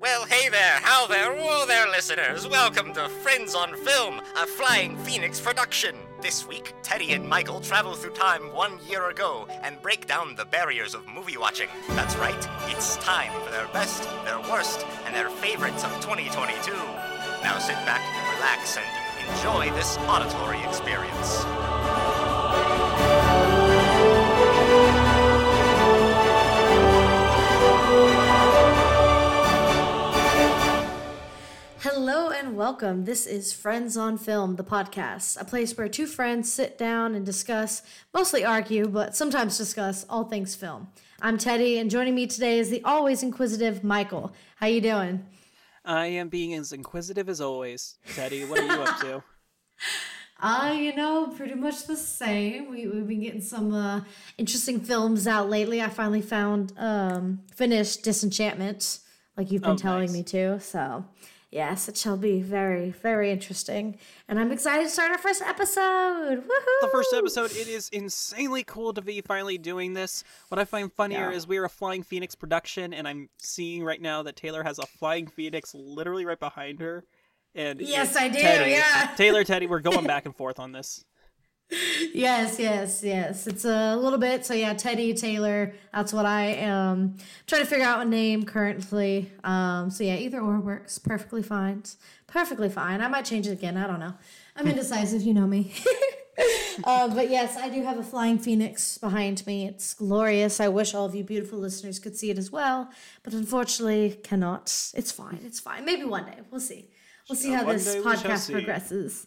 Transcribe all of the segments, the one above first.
Well, hey there, how there, whoa there, listeners. Welcome to Friends on Film, a Flying Phoenix production. This week, Teddy and Michael travel through time one year ago and break down the barriers of movie watching. That's right, it's time for their best, their worst, and their favorites of 2022. Now sit back, relax, and enjoy this auditory experience. And welcome. This is Friends on Film, the podcast, a place where two friends sit down and discuss, mostly argue, but sometimes discuss all things film. I'm Teddy, and joining me today is the always inquisitive Michael. How you doing? I am being as inquisitive as always. Teddy, what are you up to? Uh, you know, pretty much the same. We, we've been getting some uh, interesting films out lately. I finally found, um, finished Disenchantment, like you've been Oh, telling nice. me to. So, yes, it shall be very, very interesting. And I'm excited to start our first episode. Woohoo! The first episode, it is insanely cool to be finally doing this. What I find funnier Yeah. is we're a Flying Phoenix production, and I'm seeing right now that Taylor has a Flying Phoenix literally right behind her. And Yes, I do, Teddy, yeah. Taylor, Teddy, we're going back and forth on this. Yes, yes, yes. It's a little bit. So yeah, Teddy Taylor. That's what I am trying to figure out a name currently. Um, so yeah, either or works perfectly fine. Perfectly fine. I might change it again. I don't know. I'm indecisive. You know me. uh, but yes, I do have a flying phoenix behind me. It's glorious. I wish all of you beautiful listeners could see it as well, but unfortunately cannot. It's fine. It's fine. Maybe one day. We'll see. We'll see Uh, how this podcast progresses.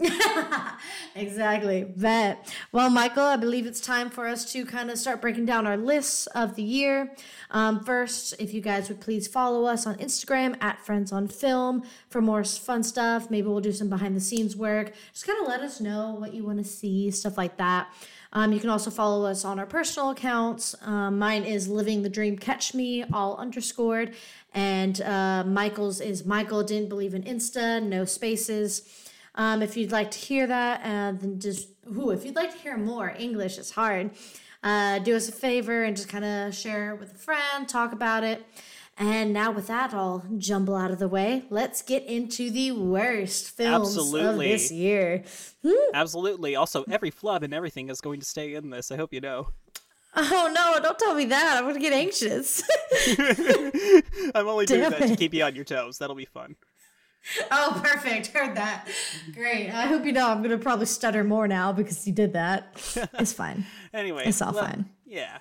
exactly. Bet. Well, Michael, I believe it's time for us to kind of start breaking down our lists of the year. Um, first, if you guys would please follow us on Instagram at Friends on Film for more fun stuff. Maybe we'll do some behind the scenes work. Just kind of let us know what you want to see, stuff like that. Um, you can also follow us on our personal accounts. Um, mine is Living the Dream Catch Me, all underscored. And uh, Michael's is Michael Didn't Believe in Insta, no spaces. Um, if you'd like to hear that, uh, then just, ooh, if you'd like to hear more, English is hard. Uh, do us a favor and just kind of share it with a friend, talk about it. And now, with that all jumble out of the way, let's get into the worst films of this year. Absolutely. Also, every flub and everything is going to stay in this. I hope you know. Oh no, don't tell me that. I'm gonna get anxious. I'm only doing Damn that to keep you on your toes. That'll be fun. oh, perfect. Heard that. Great. I hope you know I'm gonna probably stutter more now because you did that. It's fine. Anyway, It's all well, fine. Yeah.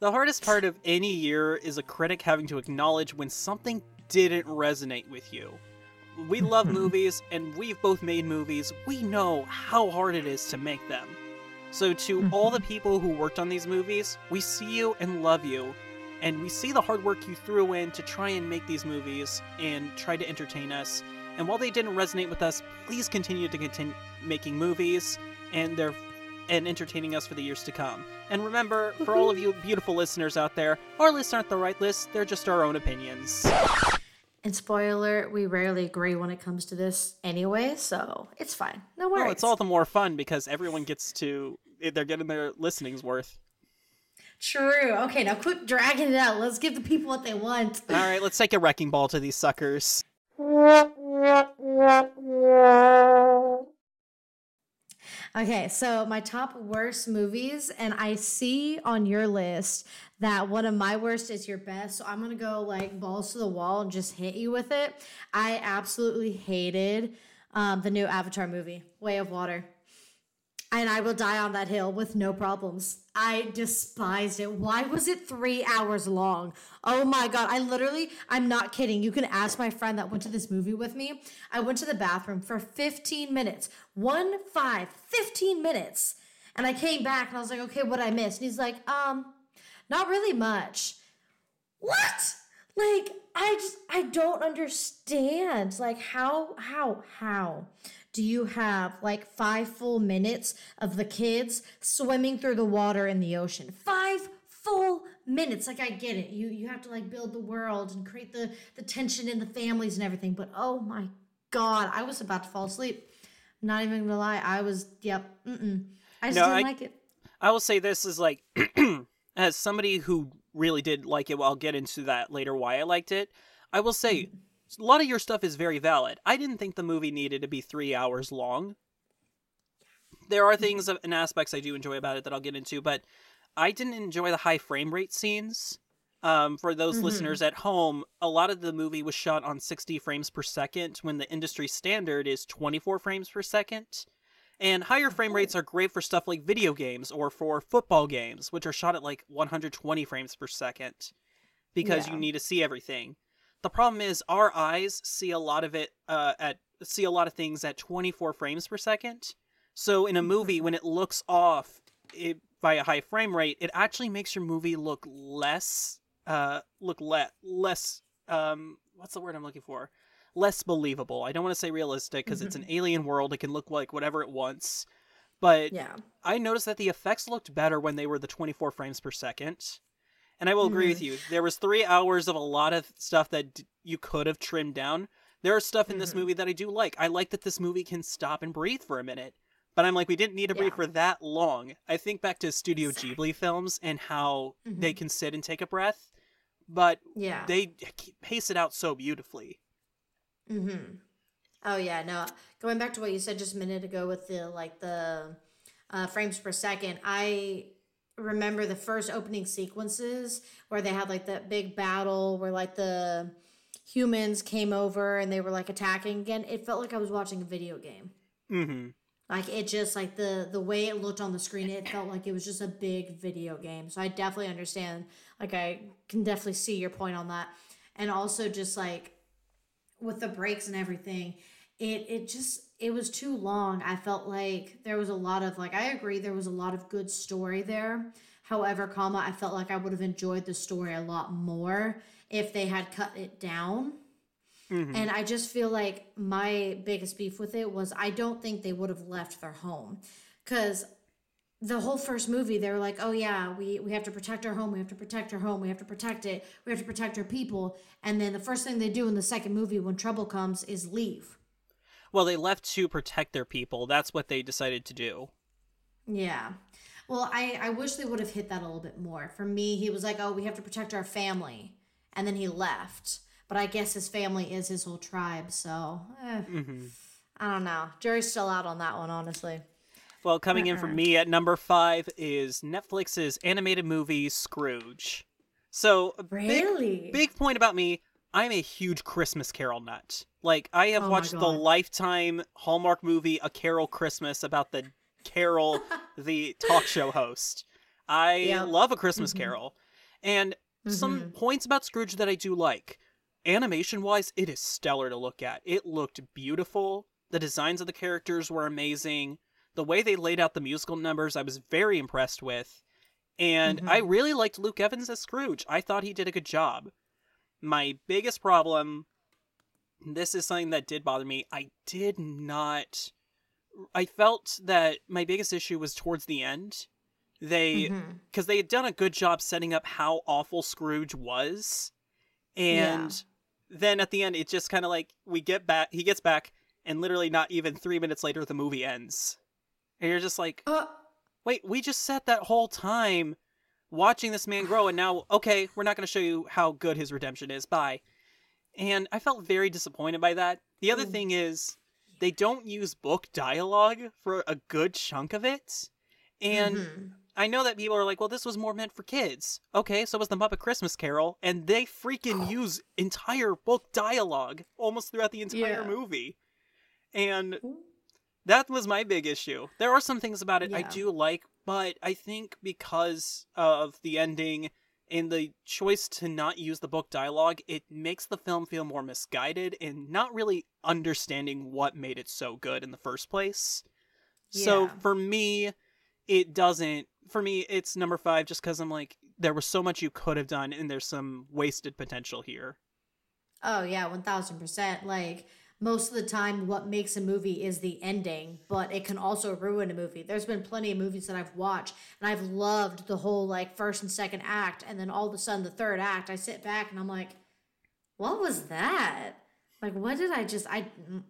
The hardest part of any year is a critic having to acknowledge when something didn't resonate with you. We love movies, and we've both made movies. We know how hard it is to make them. So, to all the mm-hmm. people who worked on these movies, we see you and love you, and we see the hard work you threw in to try and make these movies and try to entertain us. And while they didn't resonate with us, please continue to continue making movies and they're and entertaining us for the years to come. And remember, for all of you beautiful listeners out there, our lists aren't the right lists, they're just our own opinions. And spoiler, we rarely agree when it comes to this anyway, so it's fine. No worries. Well, it's all the more fun because everyone gets to they're getting their listenings worth. true. Okay, now quit dragging it out. Let's give the people what they want. All right, let's take a wrecking ball to these suckers. Okay, so my top worst movies, and I see on your list that one of my worst is your best. So I'm gonna go like balls to the wall and just hit you with it. I absolutely hated um, the new Avatar movie, Way of Water. And I will die on that hill with no problems. I despised it. Why was it three hours long? Oh my God. I literally, I'm not kidding. You can ask my friend that went to this movie with me. I went to the bathroom for 15 minutes. One, five, 15 minutes. And I came back and I was like, okay, what I missed? And he's like, um, not really much. What? Like, I just, I don't understand. Like, how, how, how do you have like five full minutes of the kids swimming through the water in the ocean? Five full minutes. Like, I get it. You, you have to like build the world and create the, the tension in the families and everything. But oh my God, I was about to fall asleep. Not even gonna lie. I was, yep, mm-mm. I just No, didn't I- like it. I will say this is like as somebody who really did like it, well, I'll get into that later why I liked it. I will say, mm. A lot of your stuff is very valid. I didn't think the movie needed to be three hours long. There are things and aspects I do enjoy about it that I'll get into, but I didn't enjoy the high frame rate scenes. Um, for those Mhm. listeners at home, a lot of the movie was shot on 60 frames per second when the industry standard is 24 frames per second. And higher frame rates are great for stuff like video games or for football games, which are shot at like 120 frames per second because Yeah. you need to see everything. The problem is our eyes see a lot of it uh, at see a lot of things at 24 frames per second. So in a movie, when it looks off it, by a high frame rate, it actually makes your movie look less uh look le- less um what's the word I'm looking for? Less believable. I don't want to say realistic because it's an alien world. It can look like whatever it wants. But Yeah. I noticed that the effects looked better when they were the 24 frames per second. And I will agree with you. There was 3 hours of a lot of stuff that d- you could have trimmed down. There are stuff in this Mhm. movie that I do like. I like that this movie can stop and breathe for a minute. But I'm like we didn't need to breathe Yeah. for that long. I think back to Studio Ghibli films and how they Mhm. can sit and take a breath, but Yeah. they pace it out so beautifully. Mm-hmm. Oh yeah, no. Going back to what you said just a minute ago with the like the uh, frames per second, I remember the first opening sequences where they had like that big battle where like the humans came over and they were like attacking again. It felt like I was watching a video game. hmm Like it just like the the way it looked on the screen, it felt like it was just a big video game. So I definitely understand. Like I can definitely see your point on that. And also just like with the breaks and everything, it it just it was too long. I felt like there was a lot of like I agree there was a lot of good story there. However, comma, I felt like I would have enjoyed the story a lot more if they had cut it down. hmm And I just feel like my biggest beef with it was I don't think they would have left their home. Because the whole first movie, they were like, oh, yeah, we, we have to protect our home. We have to protect our home. We have to protect it. We have to protect our people. And then the first thing they do in the second movie when trouble comes is leave. Well, they left to protect their people. That's what they decided to do. Yeah. Well, I, I wish they would have hit that a little bit more. For me, he was like, oh, we have to protect our family. And then he left. But I guess his family is his whole tribe. So, eh, hmm I don't know. Jury's still out on that one, honestly. Well, coming in for Uh-uh. me at number five is Netflix's animated movie Scrooge. So, a big, Really? big point about me I'm a huge Christmas Carol nut. Like, I have Oh watched the Lifetime Hallmark movie A Carol Christmas about the Carol, the talk show host. I love A Christmas Mhm. Carol. And some Mhm. points about Scrooge that I do like. Animation wise, it is stellar to look at. It looked beautiful. The designs of the characters were amazing. The way they laid out the musical numbers, I was very impressed with. And I Mhm. really liked Luke Evans as Scrooge. I thought he did a good job. My biggest problem, this is something that did bother me. I did not. I felt that my biggest issue was towards the end. They because they had done a good job setting up how awful Scrooge was, and then at the end, it just kind of like we get back. He gets back, and literally not even three minutes later, the movie ends, and you're just like, Uh, wait, we just sat that whole time watching this man grow, and now okay, we're not going to show you how good his redemption is. Bye. And I felt very disappointed by that. The other Mm. thing is, they don't use book dialogue for a good chunk of it, and. mhm. I know that people are like, well, this was more meant for kids. Okay, so was the Muppet Christmas Carol, and they freaking use entire book dialogue almost throughout the entire Yeah. movie. And that was my big issue. There are some things about it I do like, but I think because of the ending and the choice to not use the book dialogue, it makes the film feel more misguided and not really understanding what made it so good in the first place. So for me, it doesn't. For me, it's number five just because I'm like, there was so much you could have done, and there's some wasted potential here. Oh yeah, one thousand percent. Like most of the time, what makes a movie is the ending, but it can also ruin a movie. There's been plenty of movies that I've watched and I've loved the whole like first and second act, and then all of a sudden the third act, I sit back and I'm like, what was that? Like, what did I just? I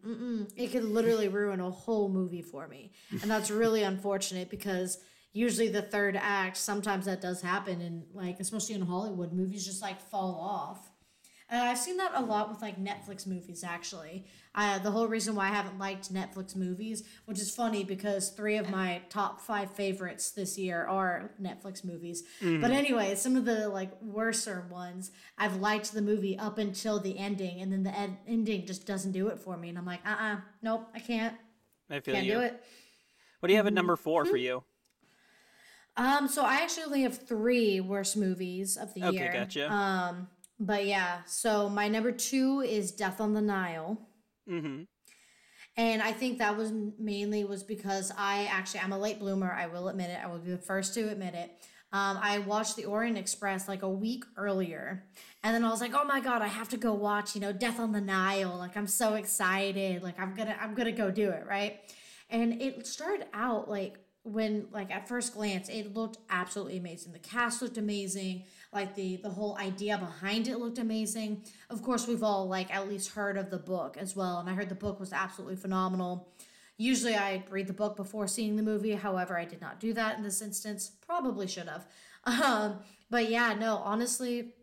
mm-mm. it could literally ruin a whole movie for me, and that's really unfortunate because usually the third act sometimes that does happen, and like especially in Hollywood, movies just like fall off And I've seen that a lot with like Netflix movies, actually. Uh, the whole reason why I haven't liked Netflix movies, which is funny because three of my top five favorites this year are Netflix movies. But anyway, some of the like worser ones, I've liked the movie up until the ending, and then the ed- ending just doesn't do it for me. And I'm like, uh uh nope, I can't. I feel Can't you. do it. What do you have at number four for you? Um, so I actually only have three worst movies of the Okay, year. Okay, gotcha. Um, but yeah, so my number two is Death on the Nile. Mm-hmm. And I think that was mainly was because I actually I'm a late bloomer. I will admit it. I will be the first to admit it. Um, I watched the Orient Express like a week earlier, and then I was like, "Oh my god, I have to go watch you know Death on the Nile." Like I'm so excited. Like I'm gonna I'm gonna go do it right. And it started out like when like at first glance it looked absolutely amazing. The cast looked amazing. Like the the whole idea behind it looked amazing. Of course, we've all like at least heard of the book as well, and I heard the book was absolutely phenomenal. Usually, I read the book before seeing the movie. However, I did not do that in this instance. Probably should have. Um, but yeah, no, honestly,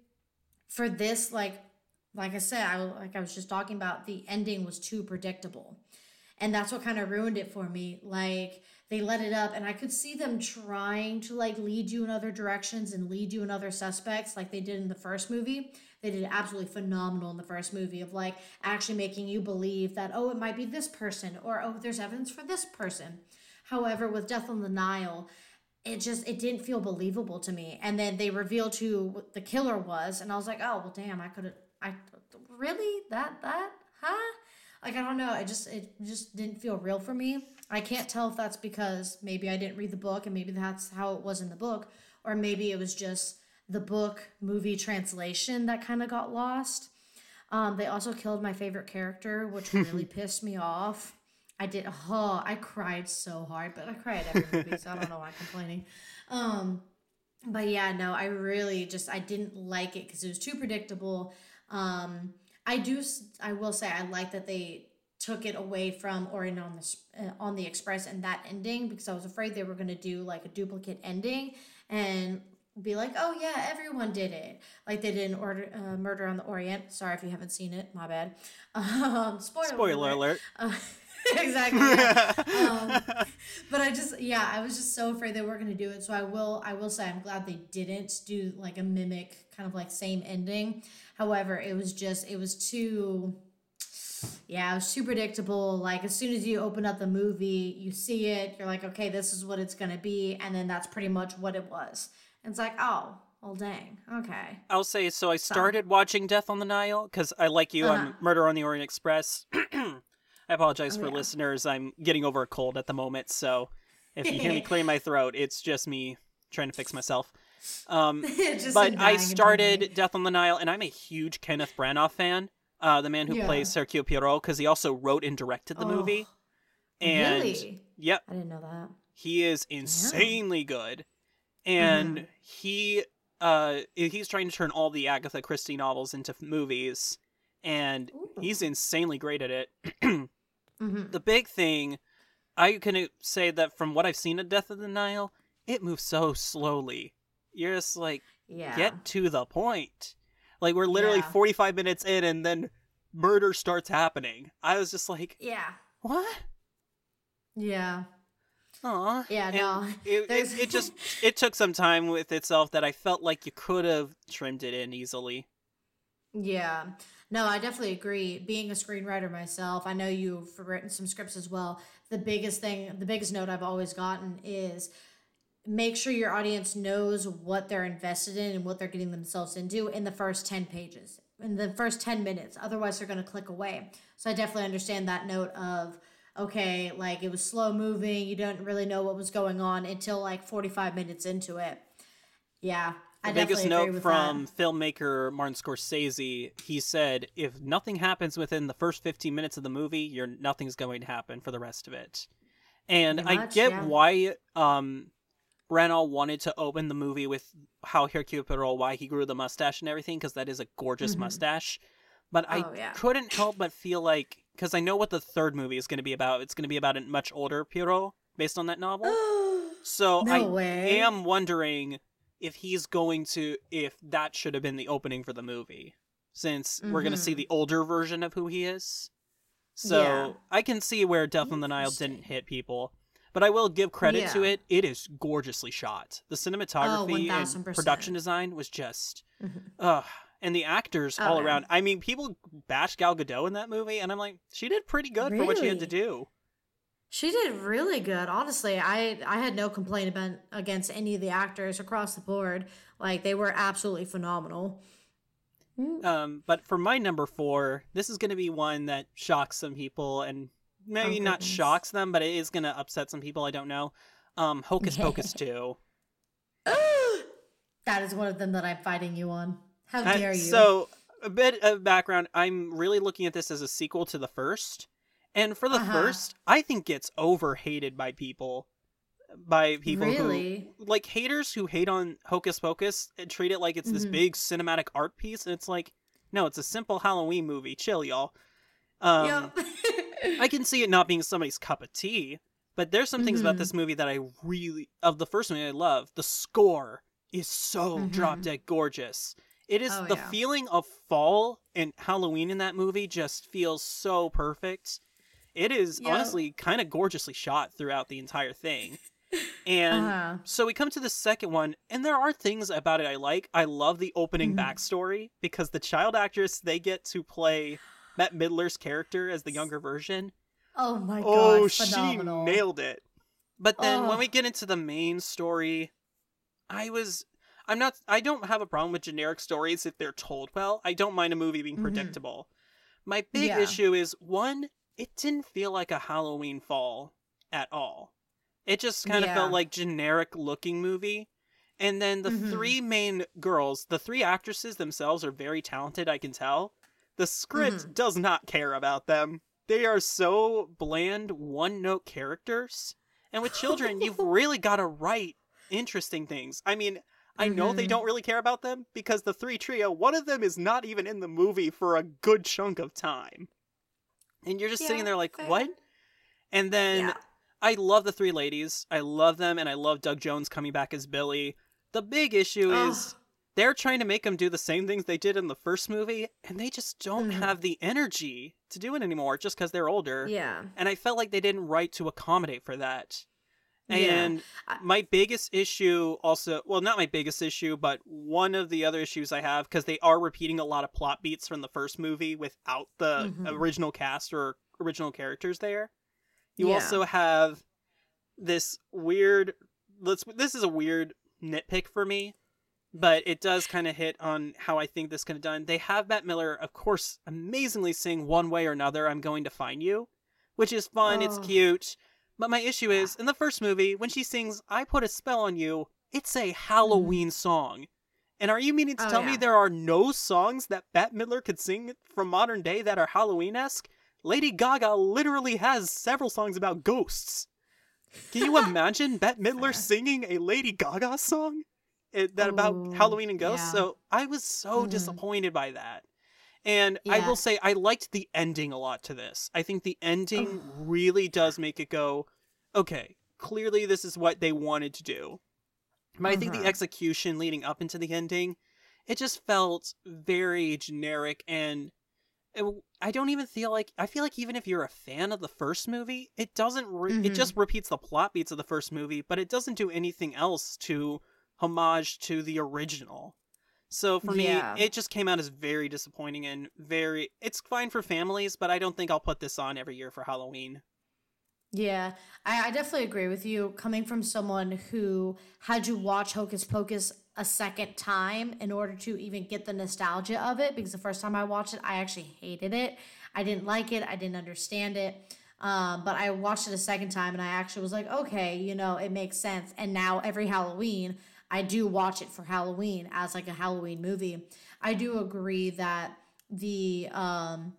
for this, like, like I said, I like I was just talking about, the ending was too predictable, and that's what kind of ruined it for me. Like they let it up, and I could see them trying to like lead you in other directions and lead you in other suspects, like they did in the first movie. They did absolutely phenomenal in the first movie of like actually making you believe that oh, it might be this person, or oh, there's evidence for this person. However, with Death on the Nile, it just it didn't feel believable to me. And then they revealed who the killer was, and I was like, oh well, damn, I could have, I really that that huh? Like I don't know, it just it just didn't feel real for me. I can't tell if that's because maybe I didn't read the book and maybe that's how it was in the book, or maybe it was just the book movie translation that kind of got lost. Um, they also killed my favorite character, which really pissed me off. I did. Oh, I cried so hard, but I cry at every movie, so I don't know why I'm complaining. Um, but yeah, no, I really just I didn't like it because it was too predictable. Um, I do. I will say I like that they took it away from Orient on the uh, on the Express and that ending because I was afraid they were going to do like a duplicate ending and be like, oh yeah, everyone did it, like they did in Order uh, Murder on the Orient. Sorry if you haven't seen it, my bad. Um, spoiler, Spoiler alert. Uh, exactly. yeah. um, but I just yeah, I was just so afraid they weren't going to do it. So I will I will say I'm glad they didn't do like a mimic kind of like same ending. However, it was just it was too yeah, it was too predictable. Like as soon as you open up the movie, you see it, you're like, okay, this is what it's gonna be, and then that's pretty much what it was. And it's like, oh, well, dang, okay. I'll say so. I started watching Death on the Nile because I like you on Uh-huh. Murder on the Orient Express. I apologize Oh, for yeah. listeners. I'm getting over a cold at the moment, so if you hear me clear my throat, it's just me trying to fix myself. Um, but I started. Death on the Nile, and I'm a huge Kenneth Branagh fan. Uh, the man who Yeah. plays Hercule Poirot, because he also wrote and directed the Oh, movie. And really? yep, I didn't know that. he is insanely good, and he uh he's trying to turn all the Agatha Christie novels into f- movies, and Ooh. he's insanely great at it. Mm-hmm. the big thing, I can say that from what I've seen of Death of the Nile, it moves so slowly. You're just like, Yeah. get to the point. Like we're literally Yeah. 45 minutes in, and then murder starts happening. I was just like, yeah. what? Yeah. Aw. Yeah, no. It, it, it just it took some time with itself that I felt like you could have trimmed it in easily. Yeah. No, I definitely agree. Being a screenwriter myself, I know you've written some scripts as well. The biggest thing, the biggest note I've always gotten is make sure your audience knows what they're invested in and what they're getting themselves into in the first 10 pages, in the first 10 minutes. Otherwise, they're going to click away. So I definitely understand that note of, okay, like it was slow moving. You don't really know what was going on until like 45 minutes into it. Yeah. I The biggest note from that. filmmaker Martin Scorsese, he said, "If nothing happens within the first 15 minutes of the movie, you're nothing's going to happen for the rest of it." And Pretty I get yeah. why um Renault wanted to open the movie with how Hercule Poirot, why he grew the mustache and everything, because that is a gorgeous Mhm. mustache. But I Oh, yeah. couldn't help but feel like, because I know what the third movie is going to be about. It's going to be about a much older Poirot based on that novel. So No I way. am wondering if he's going to if that should have been the opening for the movie. since we're going to see the older version of who he is. So Yeah. I can see where Death on the Nile didn't hit people. But I will give credit to it. It is gorgeously shot. The cinematography and production design was just, Mhm. ugh. And the actors Oh, all yeah. around. I mean, people bash Gal Gadot in that movie, and I'm like, she did pretty good for what she had to do. She did really good. Honestly, I I had no complaint about against any of the actors across the board. Like they were absolutely phenomenal. Um, but for my number four, this is going to be one that shocks some people, and maybe Oh, not shocks them, but it is going to upset some people. I don't know. Um, Hocus Pocus two. that is one of them that I'm fighting you on. How dare you? So, a bit of background. I'm really looking at this as a sequel to the first, and for the Uh-huh. first, I think it's overhated by people. By people Really? who like haters who hate on Hocus Pocus and treat it like it's this Mhm. big cinematic art piece, and it's like, no, it's a simple Halloween movie. Chill, y'all. Um, Yep. I can see it not being somebody's cup of tea, but there's some things about Mhm. this movie that I really of the first movie I love. The score is so Mhm. drop dead gorgeous. It is Oh, the yeah. feeling of fall and Halloween in that movie just feels so perfect. It is Yep. honestly kind of gorgeously shot throughout the entire thing. And Uh-huh. so we come to the second one, and there are things about it I like. I love the opening Mhm. backstory because the child actress they get to play Bette Midler's character as the younger version. Oh my god, Oh, phenomenal. she nailed it. But then when Oh. we get into the main story, I was I'm not I don't have a problem with generic stories if they're told well. I don't mind a movie being Mhm. predictable. My big Yeah. issue is one, it didn't feel like a Halloween fall at all. It just kind of Yeah. felt like generic looking movie. And then the Mhm. three main girls, the three actresses themselves are very talented, I can tell. The script Mhm. does not care about them. They are so bland, one note characters. And with children, you've really got to write interesting things. I mean, I know they Mhm. don't really care about them because the three trio, one of them is not even in the movie for a good chunk of time. And you're just sitting there like, fair. what? And then Yeah. I love the three ladies. I love them, and I love Doug Jones coming back as Billy. The big issue is they're trying to make them do the same things they did in the first movie, and they just don't Mhm. have the energy to do it anymore just because they're older. yeah. And I felt like they didn't write to accommodate for that. Yeah. And I- my biggest issue also, well, not my biggest issue, but one of the other issues I have, because they are repeating a lot of plot beats from the first movie without the Mhm. original cast or original characters there. You Yeah. also have this weird, let's, this is a weird nitpick for me, but it does kind of hit on how I think this could have done. They have Bette Midler, of course, amazingly sing One Way or Another, I'm Going to Find You, which is fun, it's Oh. cute. But my issue is, in the first movie, when she sings I Put a Spell on You, it's a mm-hmm. Halloween song. And are you meaning to Oh, tell me there are no songs that Bette Midler could sing from modern day that are Halloween esque? Lady Gaga literally has several songs about ghosts. Can you imagine Bette Midler singing a Lady Gaga song It- that about Halloween and ghosts? yeah. So I was so Mhm. disappointed by that. And I will say I liked the ending a lot to this. I think the ending really does make it go, okay, clearly this is what they wanted to do. But I think the Mhm. execution leading up into the ending, it just felt very generic and it, I don't even feel like I feel like even if you're a fan of the first movie, it doesn't re- it Mhm. just repeats the plot beats of the first movie, but it doesn't do anything else to homage to the original. So for Yeah. me, it just came out as very disappointing and very it's fine for families, but I don't think I'll put this on every year for Halloween. Yeah, I, I definitely agree with you. Coming from someone who had to watch Hocus Pocus a second time in order to even get the nostalgia of it, because the first time I watched it, I actually hated it. I didn't like it. I didn't understand it. Um, but I watched it a second time and I actually was like, okay, you know, it makes sense. And now every Halloween, I do watch it for Halloween as like a Halloween movie. I do agree that the um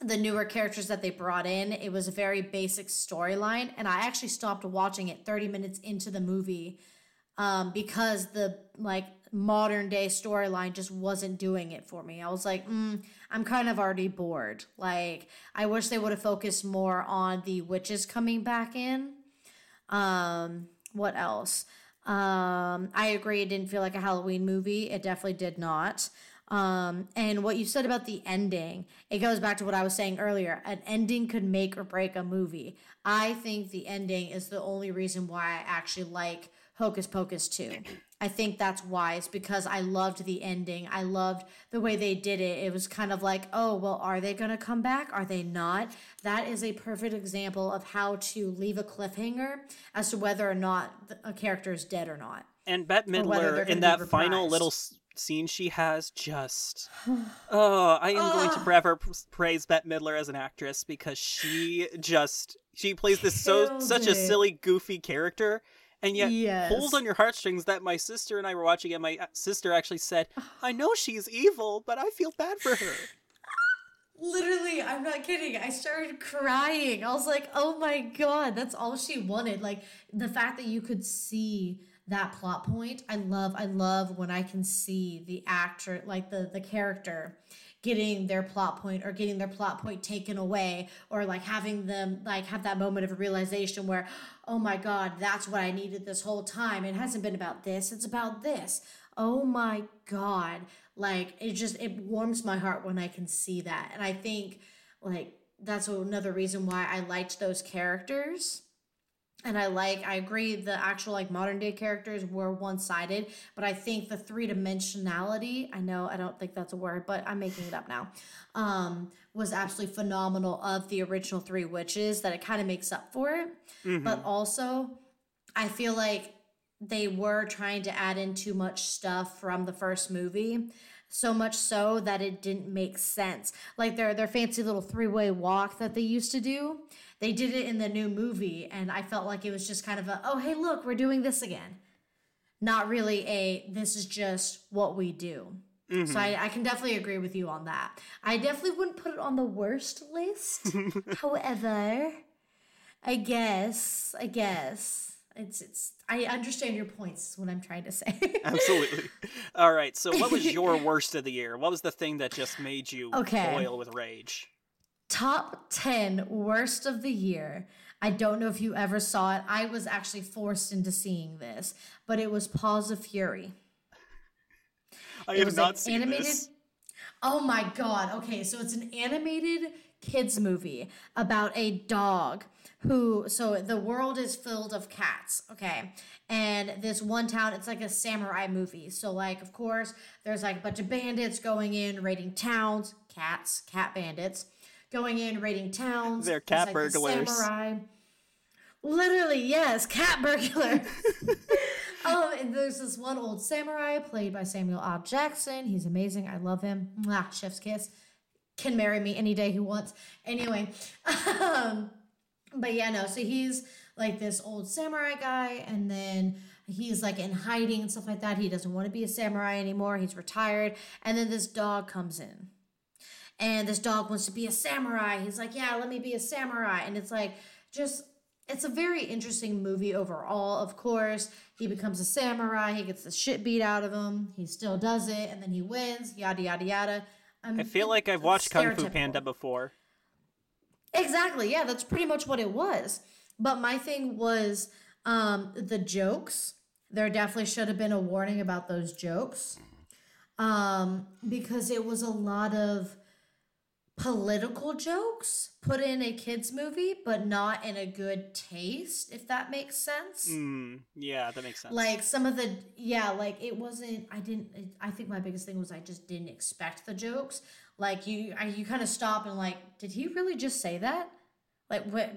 the newer characters that they brought in, it was a very basic storyline. And I actually stopped watching it 30 minutes into the movie um, because the like modern day storyline just wasn't doing it for me. I was like, mm, I'm kind of already bored. Like, I wish they would have focused more on the witches coming back in. Um, what else? Um, I agree, it didn't feel like a Halloween movie. It definitely did not. Um, and what you said about the ending, it goes back to what I was saying earlier. An ending could make or break a movie. I think the ending is the only reason why I actually like Hocus Pocus 2. I think that's why. It's because I loved the ending. I loved the way they did it. It was kind of like, oh, well, are they going to come back? Are they not? That is a perfect example of how to leave a cliffhanger as to whether or not a character is dead or not. And Bette Midler in that final little scene she has just oh i am going to forever praise bette midler as an actress because she just she plays this so such it. a silly goofy character and yet yes. pulls on your heartstrings that my sister and i were watching and my uh, sister actually said i know she's evil but i feel bad for her Literally, I'm not kidding. I started crying. I was like, oh my God, that's all she wanted. Like, the fact that you could see that plot point. I love I love when I can see the actor like the the character getting their plot point or getting their plot point taken away or like having them like have that moment of realization where oh my god that's what i needed this whole time. It hasn't been about this it's about this. Oh my god. Like it just it warms my heart when i can see that. And i think like that's another reason why i liked those characters and I like I agree the actual like modern day characters were one sided, but I think the three dimensionality, I know I don't think that's a word, but I'm making it up now, um, was absolutely phenomenal of the original three witches that it kind of makes up for it. Mm-hmm. But also I feel like they were trying to add in too much stuff from the first movie so much so that it didn't make sense. Like their their fancy little three-way walk that they used to do they did it in the new movie, and I felt like it was just kind of a, oh, hey, look, we're doing this again. Not really a, this is just what we do. Mm-hmm. So I, I, can definitely agree with you on that. I definitely wouldn't put it on the worst list. However, I guess, I guess it's it's. I understand your points. Is what I'm trying to say. Absolutely. All right. So, what was your worst of the year? What was the thing that just made you okay. boil with rage? Top 10 worst of the year. I don't know if you ever saw it. I was actually forced into seeing this, but it was Paws of Fury. I it have not seen animated. This. Oh my god. Okay, so it's an animated kids movie about a dog who so the world is filled of cats, okay? And this one town, it's like a samurai movie. So like of course, there's like a bunch of bandits going in raiding towns, cats, cat bandits going in raiding towns. They're cat like burglars. samurai. Literally, yes, cat burglar. um, and there's this one old samurai played by Samuel L. Jackson. He's amazing. I love him. Mwah, chef's kiss. Can marry me any day he wants. Anyway, um, but yeah, no. So he's like this old samurai guy, and then he's like in hiding and stuff like that. He doesn't want to be a samurai anymore. He's retired, and then this dog comes in and this dog wants to be a samurai. He's like, yeah, let me be a samurai. And it's like, just, it's a very interesting movie overall. Of course, he becomes a samurai. He gets the shit beat out of him. He still does it, and then he wins. Yada yada yada. Um, I feel like I've watched Kung Fu Panda before. Exactly. Yeah, that's pretty much what it was. But my thing was um, the jokes. There definitely should have been a warning about those jokes um, because it was a lot of political jokes put in a kids movie but not in a good taste if that makes sense. Mm, yeah that makes sense. Like some of the yeah like it wasn't i didn't i think my biggest thing was i just didn't expect the jokes. Like you I, you kind of stop and like did he really just say that like wait,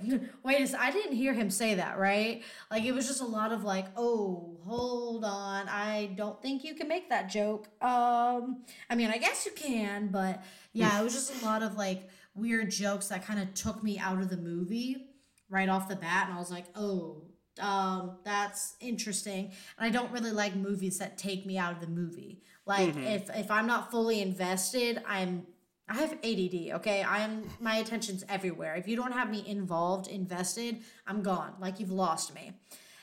wait I didn't hear him say that, right? Like it was just a lot of like, "Oh, hold on. I don't think you can make that joke." Um, I mean, I guess you can, but yeah, it was just a lot of like weird jokes that kind of took me out of the movie right off the bat and I was like, "Oh, um, that's interesting." And I don't really like movies that take me out of the movie. Like mm-hmm. if if I'm not fully invested, I'm I have ADD, okay? I'm my attention's everywhere. If you don't have me involved, invested, I'm gone. Like you've lost me.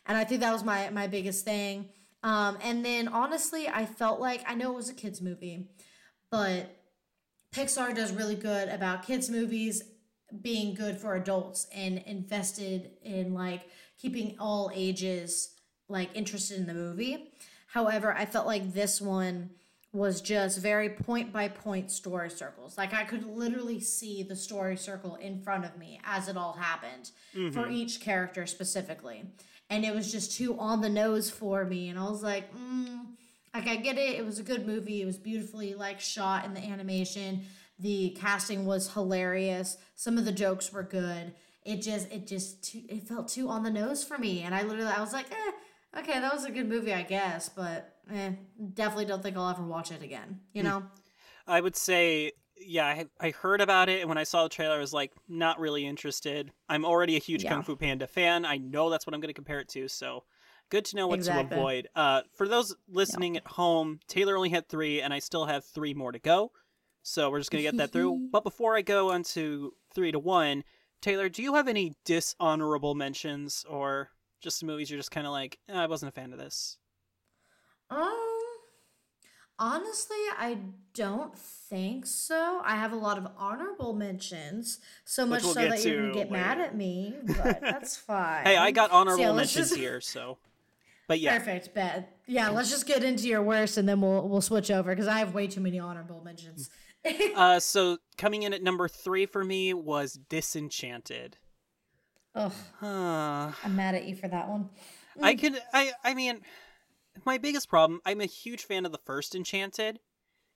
And I think that was my my biggest thing. Um, and then honestly, I felt like I know it was a kids movie, but Pixar does really good about kids movies being good for adults and invested in like keeping all ages like interested in the movie. However, I felt like this one was just very point by point story circles. Like I could literally see the story circle in front of me as it all happened for each character specifically. And it was just too on the nose for me. And I was like, mm, like I get it. It was a good movie. It was beautifully like shot in the animation. The casting was hilarious. Some of the jokes were good. It just, it just, too, it felt too on the nose for me. And I literally, I was like, eh, okay, that was a good movie, I guess, but eh, definitely don't think I'll ever watch it again. You know? I would say, yeah, I, I heard about it, and when I saw the trailer, I was like, not really interested. I'm already a huge Yeah. Kung Fu Panda fan. I know that's what I'm going to compare it to, so good to know what Exactly. to avoid. Uh, for those listening at home, Taylor only had three, and I still have three more to go. So we're just going to get that through. But before I go on to three to one, Taylor, do you have any dishonorable mentions or just movies you're just kind of like, eh, I wasn't a fan of this? Um, honestly, I don't think so. I have a lot of honorable mentions, so much we'll so that you're to gonna get mad at me, but that's fine. Hey, I got honorable So, yeah, mentions just- here, so. But yeah, Perfect, bet. Yeah, let's just get into your worst, and then we'll we'll switch over because I have way too many honorable mentions. Uh, so coming in at number three for me was Disenchanted. Ugh, Uh, I'm mad at you for that one. I could, I, I mean, my biggest problem. I'm a huge fan of the first Enchanted,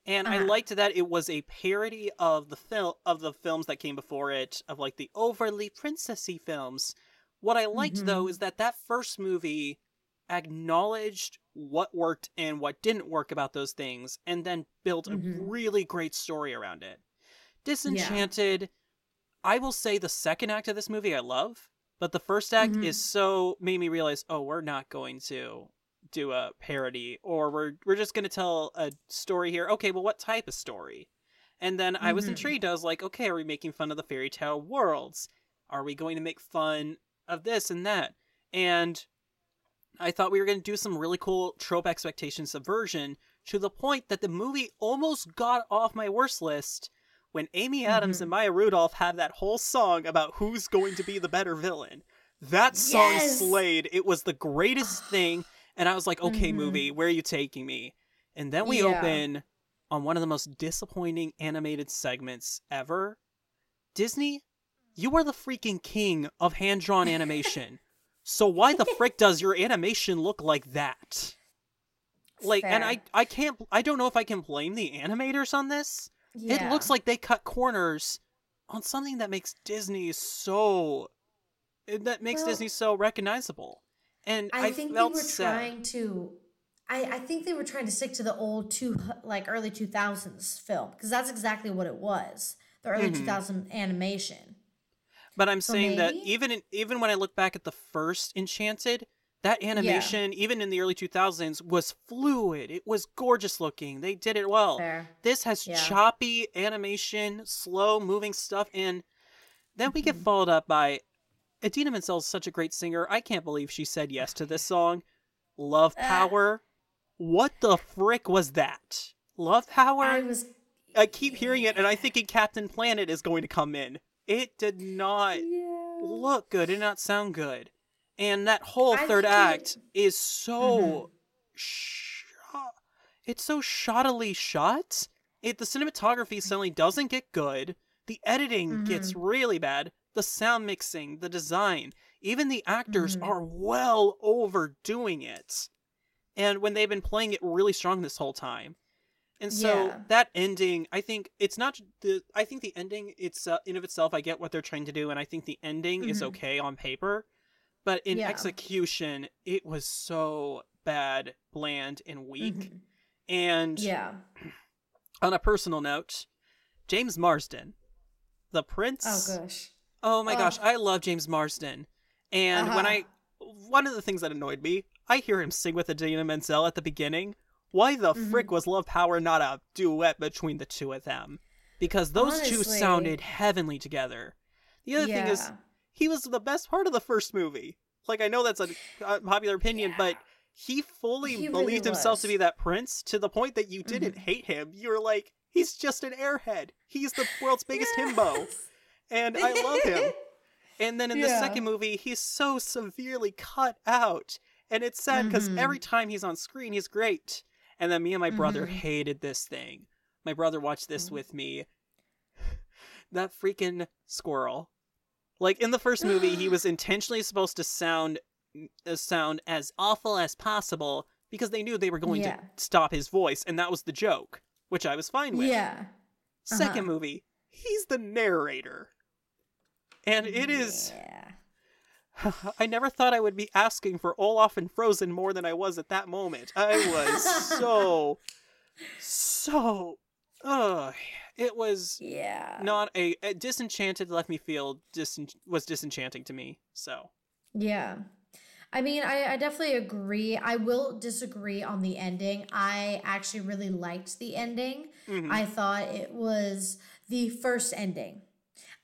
and I Uh-huh. liked that it was a parody of the film of the films that came before it, of like the overly princessy films. What I liked though is that that first movie acknowledged what worked and what didn't work about those things, and then built a Mhm. really great story around it. Disenchanted, I will say the second act of this movie I love, but the first act Mhm. is so made me realize, oh, we're not going to do a parody, or we're we're just going to tell a story here. Okay, well, what type of story? And then I was Mhm. intrigued. I was like, okay, are we making fun of the fairy tale worlds? Are we going to make fun of this and that? And I thought we were going to do some really cool trope expectation subversion to the point that the movie almost got off my worst list when Amy Adams Mhm. and Maya Rudolph had that whole song about who's going to be the better villain. That song Yes! slayed. It was the greatest thing. And I was like, okay, Mhm. movie, where are you taking me? And then we Yeah. open on one of the most disappointing animated segments ever. Disney, you are the freaking king of hand drawn animation. so why the frick does your animation look like that? Like, and I, I can't, I don't know if I can blame the animators on this. Yeah. It looks like they cut corners on something that makes Disney so, that makes Well- Disney so recognizable. And I, I, think they were sad. trying to. I, I think they were trying to stick to the old two like early two thousands film because that's exactly what it was the early Mhm. two thousand animation. But I'm saying that even in, even when I look back at the first Enchanted, that animation, even in the early 2000s, was fluid. It was gorgeous looking. They did it well. Fair. This has Yeah. choppy animation, slow moving stuff, and then we get Mhm. followed up by Idina is such a great singer. I can't believe she said yes to this song. Love Uh. Power. what the frick was that? Love Power? I was. I keep hearing it, and I thinking Captain Planet is going to come in. It did not Yeah. look good. It did not sound good. And that whole I third act it- is so. Mhm. Sh- it's so shoddily shot. It the cinematography suddenly doesn't get good. The editing gets Mm-hmm. really bad. The sound mixing, the design, even the actors Mhm. are well overdoing it. And when they've been playing it really strong this whole time. And so Yeah. that ending, I think it's not the. I think the ending, it's uh, in of itself. I get what they're trying to do, and I think the ending is Mhm. okay on paper, but in Yeah. execution, it was so bad, bland, and weak. Mhm. And Yeah. on a personal note, James Marsden, the Prince. Oh gosh. Oh my Ugh. gosh, I love James Marsden. And when Uh-huh. I one of the things that annoyed me, I hear him sing with Idina Menzel at the beginning. Why the Mm-hmm. frick was Love Power not a duet between the two of them? Because those two sounded heavenly together. The other thing is, he was the best part of the first movie. Like I know that's a, a popular opinion, but he fully He really believed himself to be that prince to the point that you didn't Mhm. hate him. You were like, he's just an airhead. He's the world's biggest himbo Yes. And I love him. And then in the second movie, he's so severely cut out, and it's sad because Mhm. every time he's on screen, he's great, And then me and my brother Mhm. hated this thing. My brother watched this Mhm. with me. that freaking squirrel. Like in the first movie, he was intentionally supposed to sound uh, sound as awful as possible because they knew they were going Yeah. to stop his voice, and that was the joke, which I was fine with. Yeah. 2nd Uh-huh. movie, he's the narrator. And it is Yeah. I never thought I would be asking for Olaf and Frozen more than I was at that moment. I was so so ugh. It was Yeah. not a, a disenchanted left me feel disen- was disenchanting to me. So Yeah. I mean, I, I definitely agree. I will disagree on the ending. I actually really liked the ending. mhm. I thought it was the first ending.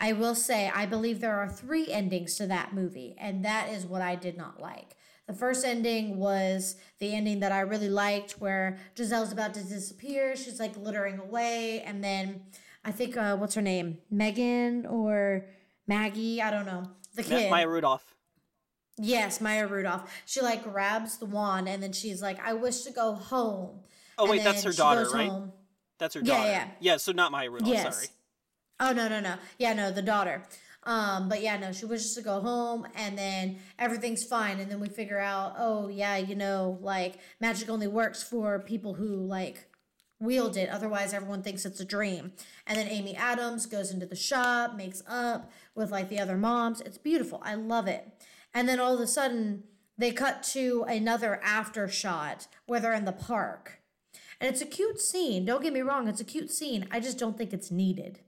I will say, I believe there are three endings to that movie, and that is what I did not like. The first ending was the ending that I really liked, where Giselle's about to disappear. She's like littering away, and then I think, uh, what's her name? Megan or Maggie? I don't know. The kid. Maya Rudolph. Yes, Maya Rudolph. She like grabs the wand and then she's like, I wish to go home. Oh And wait, that's her daughter, right? home. That's her daughter. Yeah, daughter. yeah. so not Maya Rudolph, Yes. sorry. Oh no, no, no. Yeah, no, the daughter. Um, but yeah, no, she wishes to go home and then everything's fine. And then we figure out, oh yeah, you know, like magic only works for people who like wield it. Otherwise everyone thinks it's a dream. And then Amy Adams goes into the shop, makes up with like the other moms. It's beautiful. I love it. And then all of a sudden they cut to another after shot where they're in the park. And it's a cute scene. Don't get me wrong, it's a cute scene. I just don't think it's needed.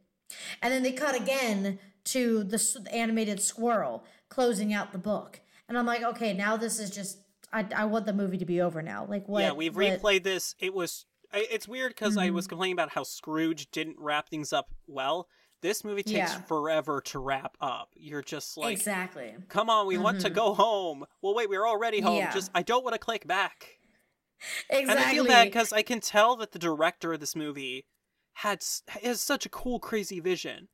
And then they cut again to the animated squirrel closing out the book. And I'm like, okay, now this is just, I, I want the movie to be over now. Like, what? yeah, we've what- replayed this. It was I- it's weird because I Mm-hmm. was complaining about how Scrooge didn't wrap things up well. This movie takes Yeah. forever to wrap up. You're just like, exactly. come on, we want to Mhm. go home. Well, wait, we're already home. Yeah. Just I don't want to click back. Exactly. And I feel bad because I can tell that the director of this movie had has such a cool, crazy vision.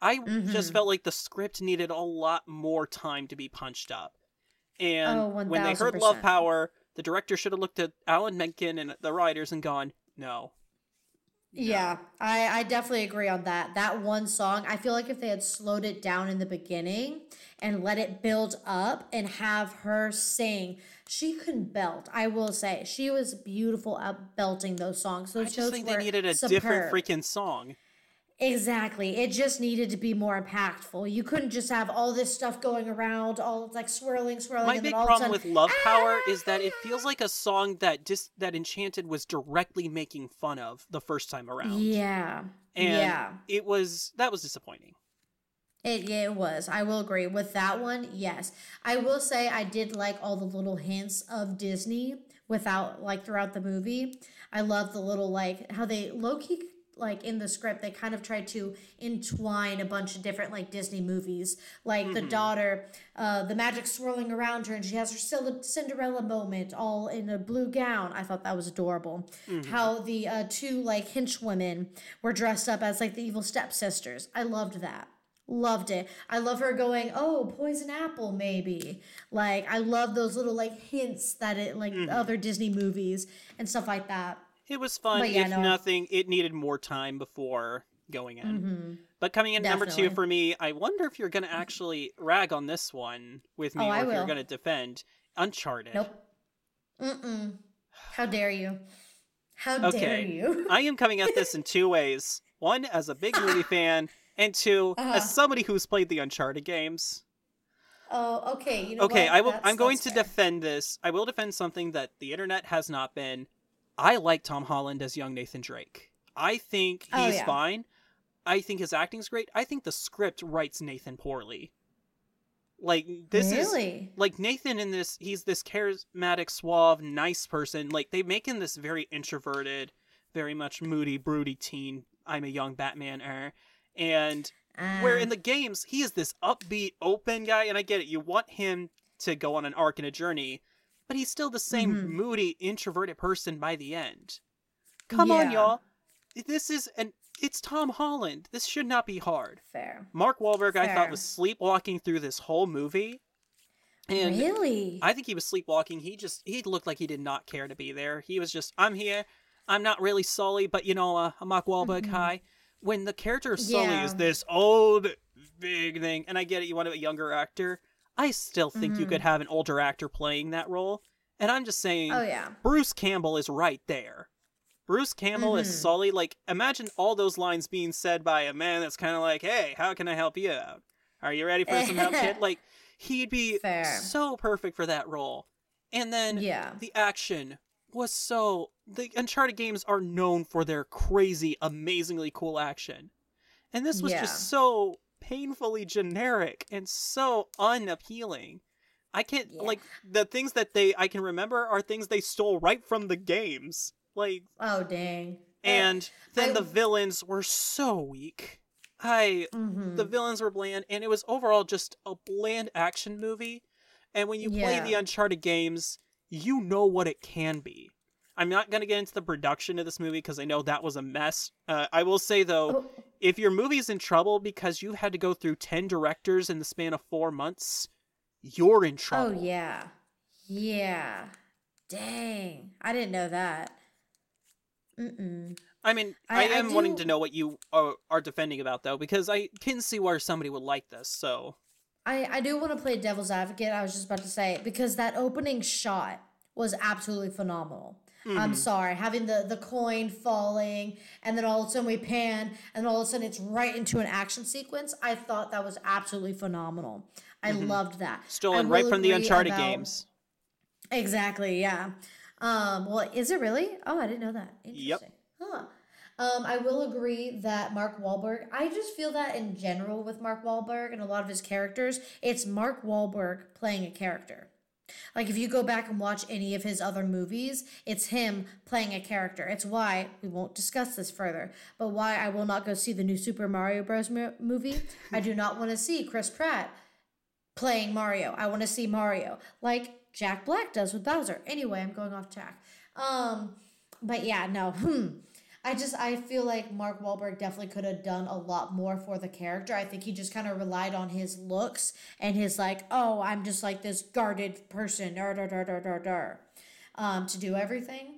I just Mhm. felt like the script needed a lot more time to be punched up. And Oh, when they heard Love Power, the director should have looked at Alan Menken and the writers and gone, "No, Yeah, I, I definitely agree on that. That one song, I feel like if they had slowed it down in the beginning and let it build up and have her sing, she can belt. I will say she was beautiful at belting those songs. Those I just think they needed a superb. different freaking song." Exactly. It just needed to be more impactful. You couldn't just have all this stuff going around, all like swirling, swirling. My big problem a with sudden, Love Power "Ah!" is that it feels like a song that just that Enchanted was directly making fun of the first time around. Yeah. And yeah. it was that was disappointing. It, yeah, it was. I will agree with that one. Yes, I will say I did like all the little hints of Disney without like throughout the movie. I love the little like how they low key like in the script they kind of tried to entwine a bunch of different like Disney movies. Like the Mhm. daughter, uh, the magic swirling around her, and she has her Cinderella moment, all in a blue gown. I thought that was adorable. Mhm. How the uh, two like henchwomen were dressed up as like the evil stepsisters. I loved that. Loved it. I love her going, oh, poison apple, maybe. Like, I love those little like hints that it like Mhm. other Disney movies and stuff like that. It was fun. Yeah, if no. nothing, it needed more time before going in. hmm But coming in number two for me, I wonder if you're going to actually rag on this one with me, Oh, or I if you're going to defend Uncharted. Nope. Mm-mm. How dare you? How dare Okay. you? I am coming at this in two ways. One, as a big movie fan, and 2 Uh-huh. as somebody who's played the Uncharted games. oh, okay. You know okay, what? I will. That's- I'm going to fair. defend this. I will defend something that the internet has not been. I like Tom Holland as young Nathan Drake. I think Oh, he's yeah. fine. I think his acting's great. I think the script writes Nathan poorly. Like this is really? like Nathan in this. He's this charismatic, suave, nice person. Like they make him this very introverted, very much moody, broody teen. I'm a young Batman er. And where Ah. in the games he is this upbeat open guy and i get it you want him to go on an arc and a journey but he's still the same Mhm. moody introverted person by the end come on y'all this is an it's tom holland this should not be hard fair. mark Wahlberg i thought was sleepwalking through this whole movie And really? I think he was sleepwalking. He just he looked like he did not care to be there. He was just I'm here. I'm not really Sully, but you know, uh, I'm Mark Wahlberg. Mhm. Hi. When the character of Sully Yeah. is this old big thing, and I get it, you want a younger actor. I still think you Mhm. could have an older actor playing that role. And I'm just saying, oh yeah. Bruce Campbell is right there. Bruce Campbell is Mhm. Sully. Like, imagine all those lines being said by a man that's kind of like, "Hey, how can I help you out? Are you ready for some help, kid?" Like, he'd be Fair. so perfect for that role. And then Yeah. the action was so. The Uncharted games are known for their crazy, amazingly cool action, and this was Yeah. just so painfully generic and so unappealing. I can't Yeah. like the things that they I can remember are things they stole right from the games. Like Oh dang. and then I- the villains were so weak. I Mhm. the villains were bland and it was overall just a bland action movie. And when you play the Uncharted games, you know what it can be. I'm not going to get into the production of this movie because I know that was a mess. Uh, I will say though, Oh, if your movie's in trouble because you've had to go through 10 directors in the span of four months, you're in oh, trouble. oh yeah. Yeah. Dang. I didn't know that. Mm-mm. I mean, I, I- I am wanting to know what you are, are defending about, though, because I can see where somebody would like this. So, I, I do want to play devil's advocate. I was just about to say because that opening shot was absolutely phenomenal. I'm Mhm. sorry, having the the coin falling and then all of a sudden we pan and all of a sudden it's right into an action sequence. I thought that was absolutely phenomenal. I Mhm. loved that. Stolen right from the Uncharted about- games. Exactly, yeah. Um, well, is it really? Oh, I didn't know that. Yep. Interesting. Huh. Um, I will agree that Mark Wahlberg, I just feel that in general with Mark Wahlberg and a lot of his characters, it's Mark Wahlberg playing a character. Like if you go back and watch any of his other movies, it's him playing a character. It's why we won't discuss this further, but why I will not go see the new Super Mario Bros. mo- movie. I do not want to see Chris Pratt playing Mario. I want to see Mario like Jack Black does with Bowser. Anyway, I'm going off track. Um, but yeah, no. Hmm. I just I feel like Mark Wahlberg definitely could have done a lot more for the character. I think he just kind of relied on his looks and his like, oh, I'm just like this guarded person, dar, dar, dar, dar, dar, dar, um, to do everything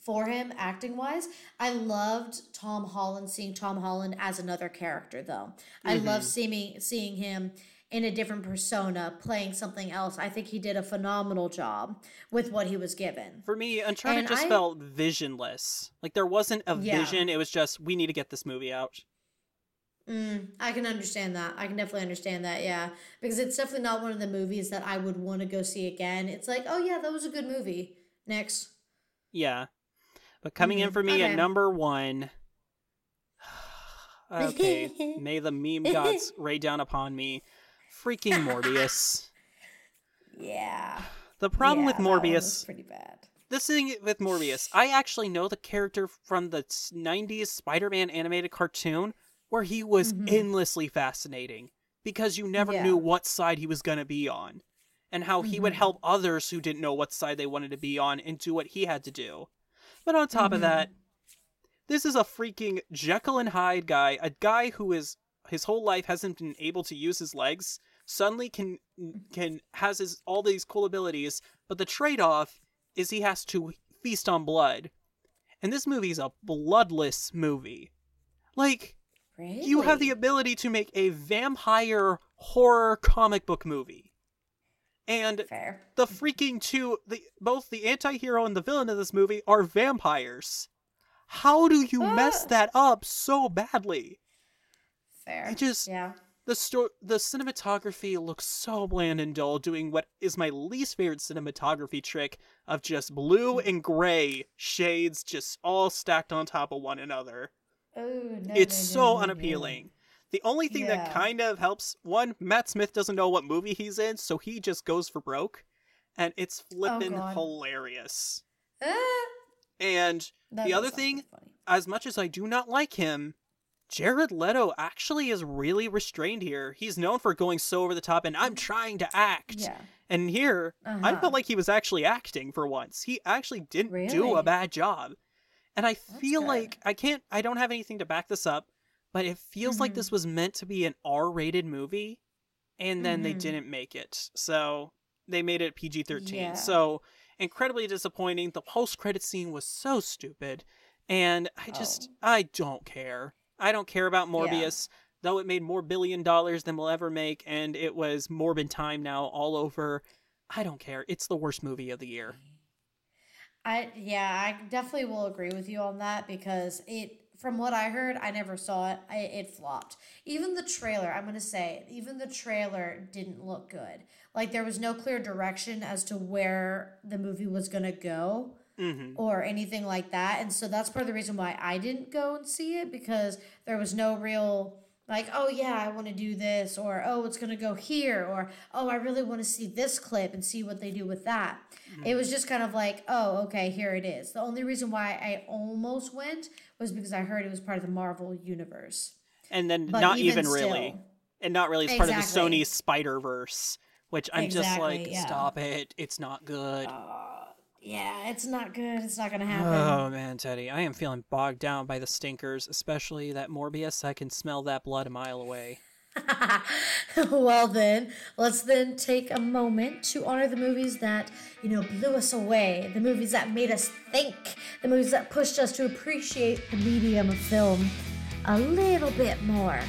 for him acting wise. I loved Tom Holland seeing Tom Holland as another character though. I Mhm. love seeing seeing him in a different persona playing something else. I think he did a phenomenal job with what he was given. For me, Uncharted And just I- felt visionless. Like there wasn't a Yeah. vision. It was just we need to get this movie out. Mm, I can understand that. I can definitely understand that. Yeah, because it's definitely not one of the movies that I would want to go see again. It's like, oh yeah, that was a good movie. Next. Yeah. But coming in Mhm. for me at number one. okay. May the meme gods rain down upon me. Freaking Morbius. Yeah. The problem with Yeah, that Morbius pretty bad. this thing with Morbius, I actually know the character from the 90s Spider Man animated cartoon where he was Mhm. endlessly fascinating because you never Yeah. knew what side he was going to be on and how he would Mhm. help others who didn't know what side they wanted to be on and do what he had to do. But on top of Mhm. that, this is a freaking Jekyll and Hyde guy, a guy who is his whole life hasn't been able to use his legs, suddenly can can has his all these cool abilities, but the trade-off is he has to feast on blood. And this movie's a bloodless movie. Like Really? you have the ability to make a vampire horror comic book movie. And fair. the freaking two the both the anti-hero and the villain of this movie are vampires. How do you mess Ah. that up so badly? Fair. I just yeah. the sto- the cinematography looks so bland and dull doing what is my least favorite cinematography trick of just blue Mm. and gray shades just all stacked on top of one another. Oh no. it's no, so no, unappealing. The only thing that kind of helps one, Matt Smith doesn't know what movie he's in, so he just goes for broke, and it's flippin' Oh, hilarious. Ah, And that The other thing- funny. as much as I do not like him, Jared Leto actually is really restrained here. He's known for going so over the top, and I'm trying to act. Yeah. And here, I Uh-huh. felt like he was actually acting for once. He actually didn't do a bad job. And I feel good. like I can't I don't have anything to back this up, but it feels like Mhm. this was meant to be an R-rated movie and then they Mhm. didn't make it. So, they made it PG thirteen. Yeah. So incredibly disappointing. The post credit scene was so stupid, and I just Oh. I don't care. I don't care about Morbius. Though it made more billion dollars than we'll ever make, and it was Morbid time now all over. I don't care. It's the worst movie of the year. I yeah, I definitely will agree with you on that because it from what I heard, I never saw it. I, it flopped. Even the trailer, I'm going to say, even the trailer didn't look good. Like there was no clear direction as to where the movie was going to go hmm or anything like that. And so that's part of the reason why I didn't go and see it because there was no real like, oh yeah, I want to do this or oh, it's going to go here or oh, I really want to see this clip and see what they do with that. It was just kind of like, oh, okay, here it is. The only reason why I almost went was because I heard it was part of the Marvel universe. And then But not even even, really, and not really as part of the Sony Spider Verse, which I'm just like, yeah. stop it. It's not good. Uh, yeah, it's not good. It's not going to happen. Oh man, Teddy, I am feeling bogged down by the stinkers, especially that Morbius. I can smell that blood a mile away. well then, let's then take a moment to honor the movies that, you know, blew us away, the movies that made us think, the movies that pushed us to appreciate the medium of film a little bit more.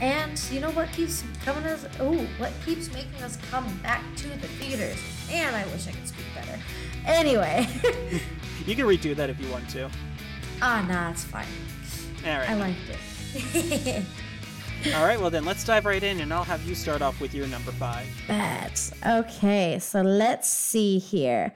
And you know what keeps coming us oh, what keeps making us come back to the theaters? And I wish I could speak better. Anyway. You can redo that if you want to. ah nah, it's fine. All right. I liked it. All right. Well, then let's dive right in, and I'll have you start off with your number five. Bet. Okay, so let's see here.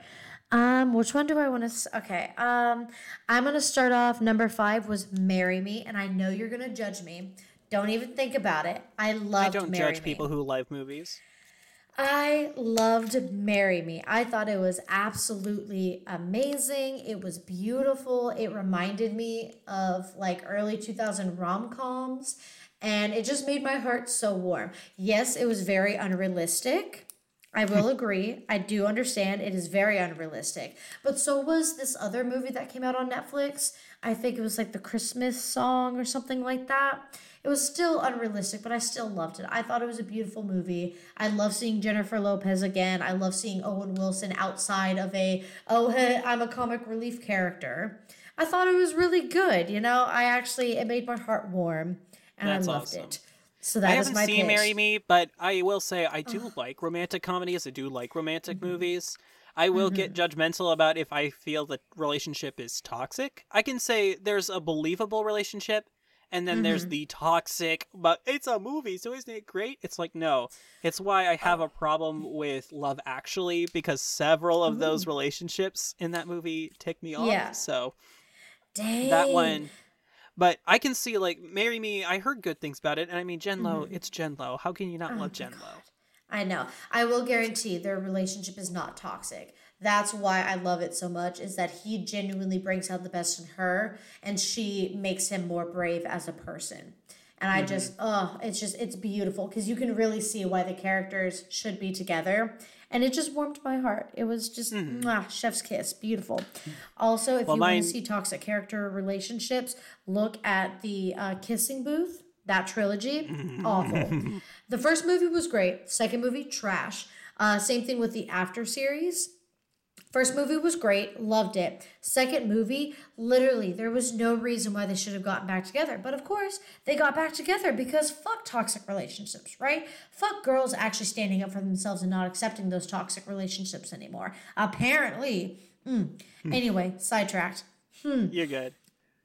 Um, which one do I want to? S- okay. Um, I'm gonna start off. Number five was "Marry Me," and I know you're gonna judge me. Don't even think about it. I love. I don't judge Me. people who love movies. I loved Marry Me. I thought it was absolutely amazing. It was beautiful. It reminded me of like early 2000 rom coms, and it just made my heart so warm. Yes, it was very unrealistic. I will agree. I do understand it is very unrealistic. But so was this other movie that came out on Netflix. I think it was like the Christmas song or something like that. It was still unrealistic, but I still loved it. I thought it was a beautiful movie. I love seeing Jennifer Lopez again. I love seeing Owen Wilson outside of a, oh, hey, I'm a comic relief character. I thought it was really good. You know, I actually, it made my heart warm and That's I loved awesome. it. So I that is haven't my seen pitch. Marry Me, but I will say I do like romantic comedies. I do like romantic Mm-hmm. movies. I will get judgmental about if I feel the relationship is toxic. I can say there's a believable relationship, and then there's Mm-hmm. the toxic, but it's a movie, so isn't it great? It's like, no. It's why I have a problem with Love Actually, because several of those relationships in that movie tick me off. Yeah. So Dang. that one. But I can see like Marry Me. I heard good things about it, and I mean Jen Lo. Mm-hmm. It's Jen Lo. How can you not Oh love Jen Lo? I know. I will guarantee their relationship is not toxic. That's why I love it so much is that he genuinely brings out the best in her and she makes him more brave as a person. And I just oh, it's just it's beautiful cuz you can really see why the characters should be together. And it just warmed my heart. It was just mwah, chef's kiss, beautiful. Also, if Well, you mine- want to see toxic character relationships, look at the uh, Kissing Booth. That trilogy, awful. The first movie was great. Second movie, trash. Uh, same thing with the After series. First movie was great, loved it. Second movie, literally, there was no reason why they should have gotten back together. But of course, they got back together because fuck toxic relationships, right? Fuck girls actually standing up for themselves and not accepting those toxic relationships anymore. Apparently. Mm. Anyway, sidetracked. You're good.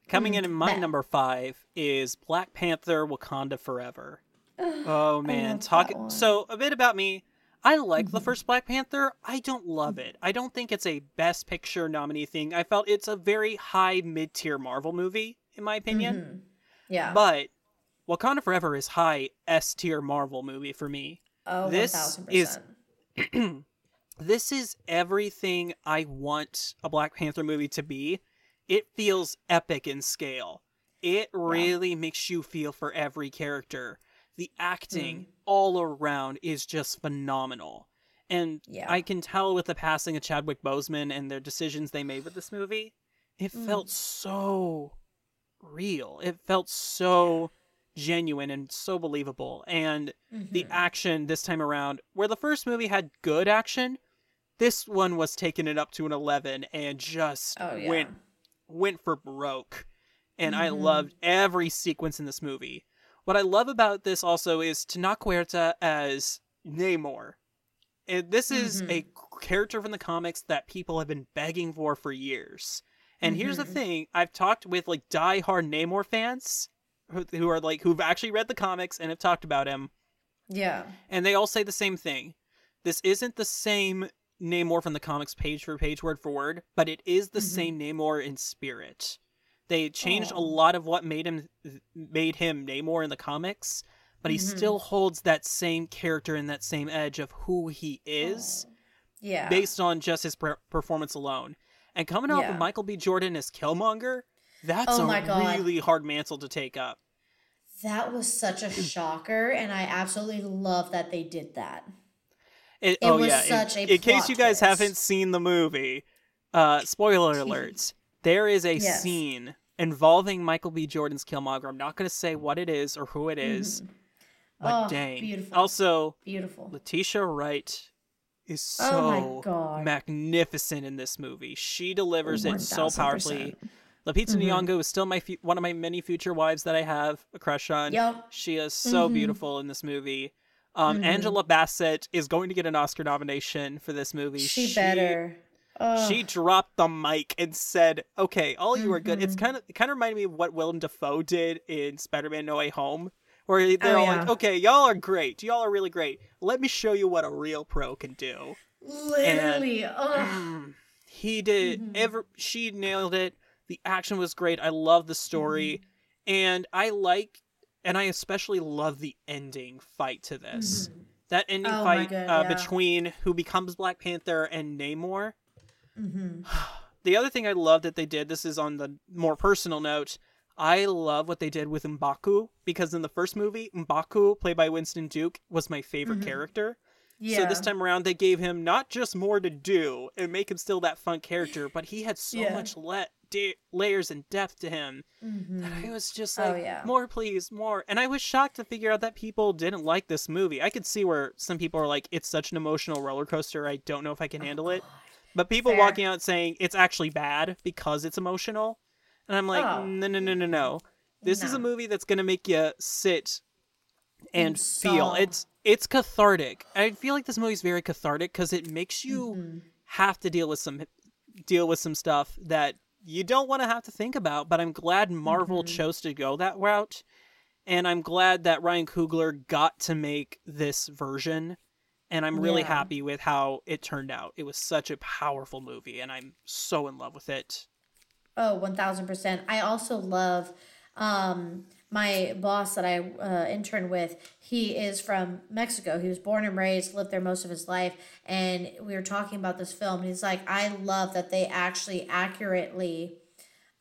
Coming in at my number five is Black Panther: Wakanda Forever. oh man, talk. So a bit about me. I like the first Black Panther. I don't love it. I don't think it's a Best Picture nominee thing. I felt it's a very high mid-tier Marvel movie, in my opinion. Yeah. But Wakanda Forever is high S tier Marvel movie for me. oh, this 1000%. is- This is everything I want a Black Panther movie to be. It feels epic in scale. It really makes you feel for every character. The acting Mm. All around is just phenomenal. And Yeah. I can tell with the passing of Chadwick Boseman and their decisions they made with this movie, it Mm. felt so real. It felt so genuine and so believable. And the Mhm. action this time around, where the first movie had good action, this one was taking it up to an 11 and just Oh yeah. went went for broke. And I Mhm. loved every sequence in this movie. What I love about this also is Tenoch Huerta as Namor. And this is Mm-hmm. a character from the comics that people have been begging for for years. And here's the Mhm. thing: I've talked with like die-hard Namor fans who, who are like who've actually read the comics and have talked about him, Yeah. and they all say the same thing. This isn't the same Namor from the comics page for page, word for word, but it is the Mhm. same Namor in spirit. They changed a lot of what made him made him Namor in the comics, but he Mhm. still holds that same character and that same edge of who he is Yeah. based on just his per- performance alone. And coming out Yeah. with Michael B. Jordan as Killmonger, that's Oh a God. really hard mantle to take up. that was such a shocker, and I absolutely love that they did that. It, It oh was yeah. in- such a in, case you guys twist. haven't seen the movie, uh, spoiler alerts. There is a Yes. scene involving Michael B. Jordan's Killmonger. I'm not going to say what it is or who it is, but Oh, dang. beautiful. Also, Beautiful. Letitia Wright is so Oh magnificent in this movie. She delivers it so 1000%. powerfully. Lupita Mhm. Nyong'o is still my fu- one of my many future wives that I have a crush on. Yup. She is so Mhm. beautiful in this movie. Um, Mhm. Angela Bassett is going to get an Oscar nomination for this movie. She, better. Ugh. She dropped the mic and said, "Okay, all you are good." It's kind of it kind of reminded me of what Willem Dafoe did in Spider-Man: No Way Home, where they're Oh, all like, "Okay, y'all are great. Y'all are really great. Let me show you what a real pro can do." Literally. Mm, he did Mhm. ever she nailed it the action was great i love the story Mm-hmm. and i like and i especially love the ending fight to this Mhm. that ending Oh fight God, uh, yeah. between who becomes black panther and namor Mhm. the other thing i love that they did this is on the more personal note i love what they did with mbaku because in the first movie mbaku played by winston duke was my favorite Mhm. character Yeah. so this time around, they gave him not just more to do and make him still that fun character, but he had so Yeah. much le- da- layers and depth to him Mhm. that I was just Oh, like, yeah. more, please, more. And I was shocked to figure out that people didn't like this movie. I could see where some people are like, it's such an emotional roller coaster. I don't know if I can handle it. But people Fair. walking out saying it's actually bad because it's emotional, and I'm like, Oh. no, no, no, no, no. This is a movie that's gonna make you sit and And feel. It's it's cathartic. I feel like this movie's very cathartic because it makes you Mhm. have to deal with some deal with some stuff that you don't want to have to think about. But I'm glad Marvel Mhm. chose to go that route, and I'm glad that Ryan Coogler got to make this version. And I'm really Yeah. happy with how it turned out. It was such a powerful movie, and I'm so in love with it. Oh, 1000%. I also love um, my boss that I uh, interned with. He is from Mexico. He was born and raised, lived there most of his life. And we were talking about this film. And he's like, I love that they actually accurately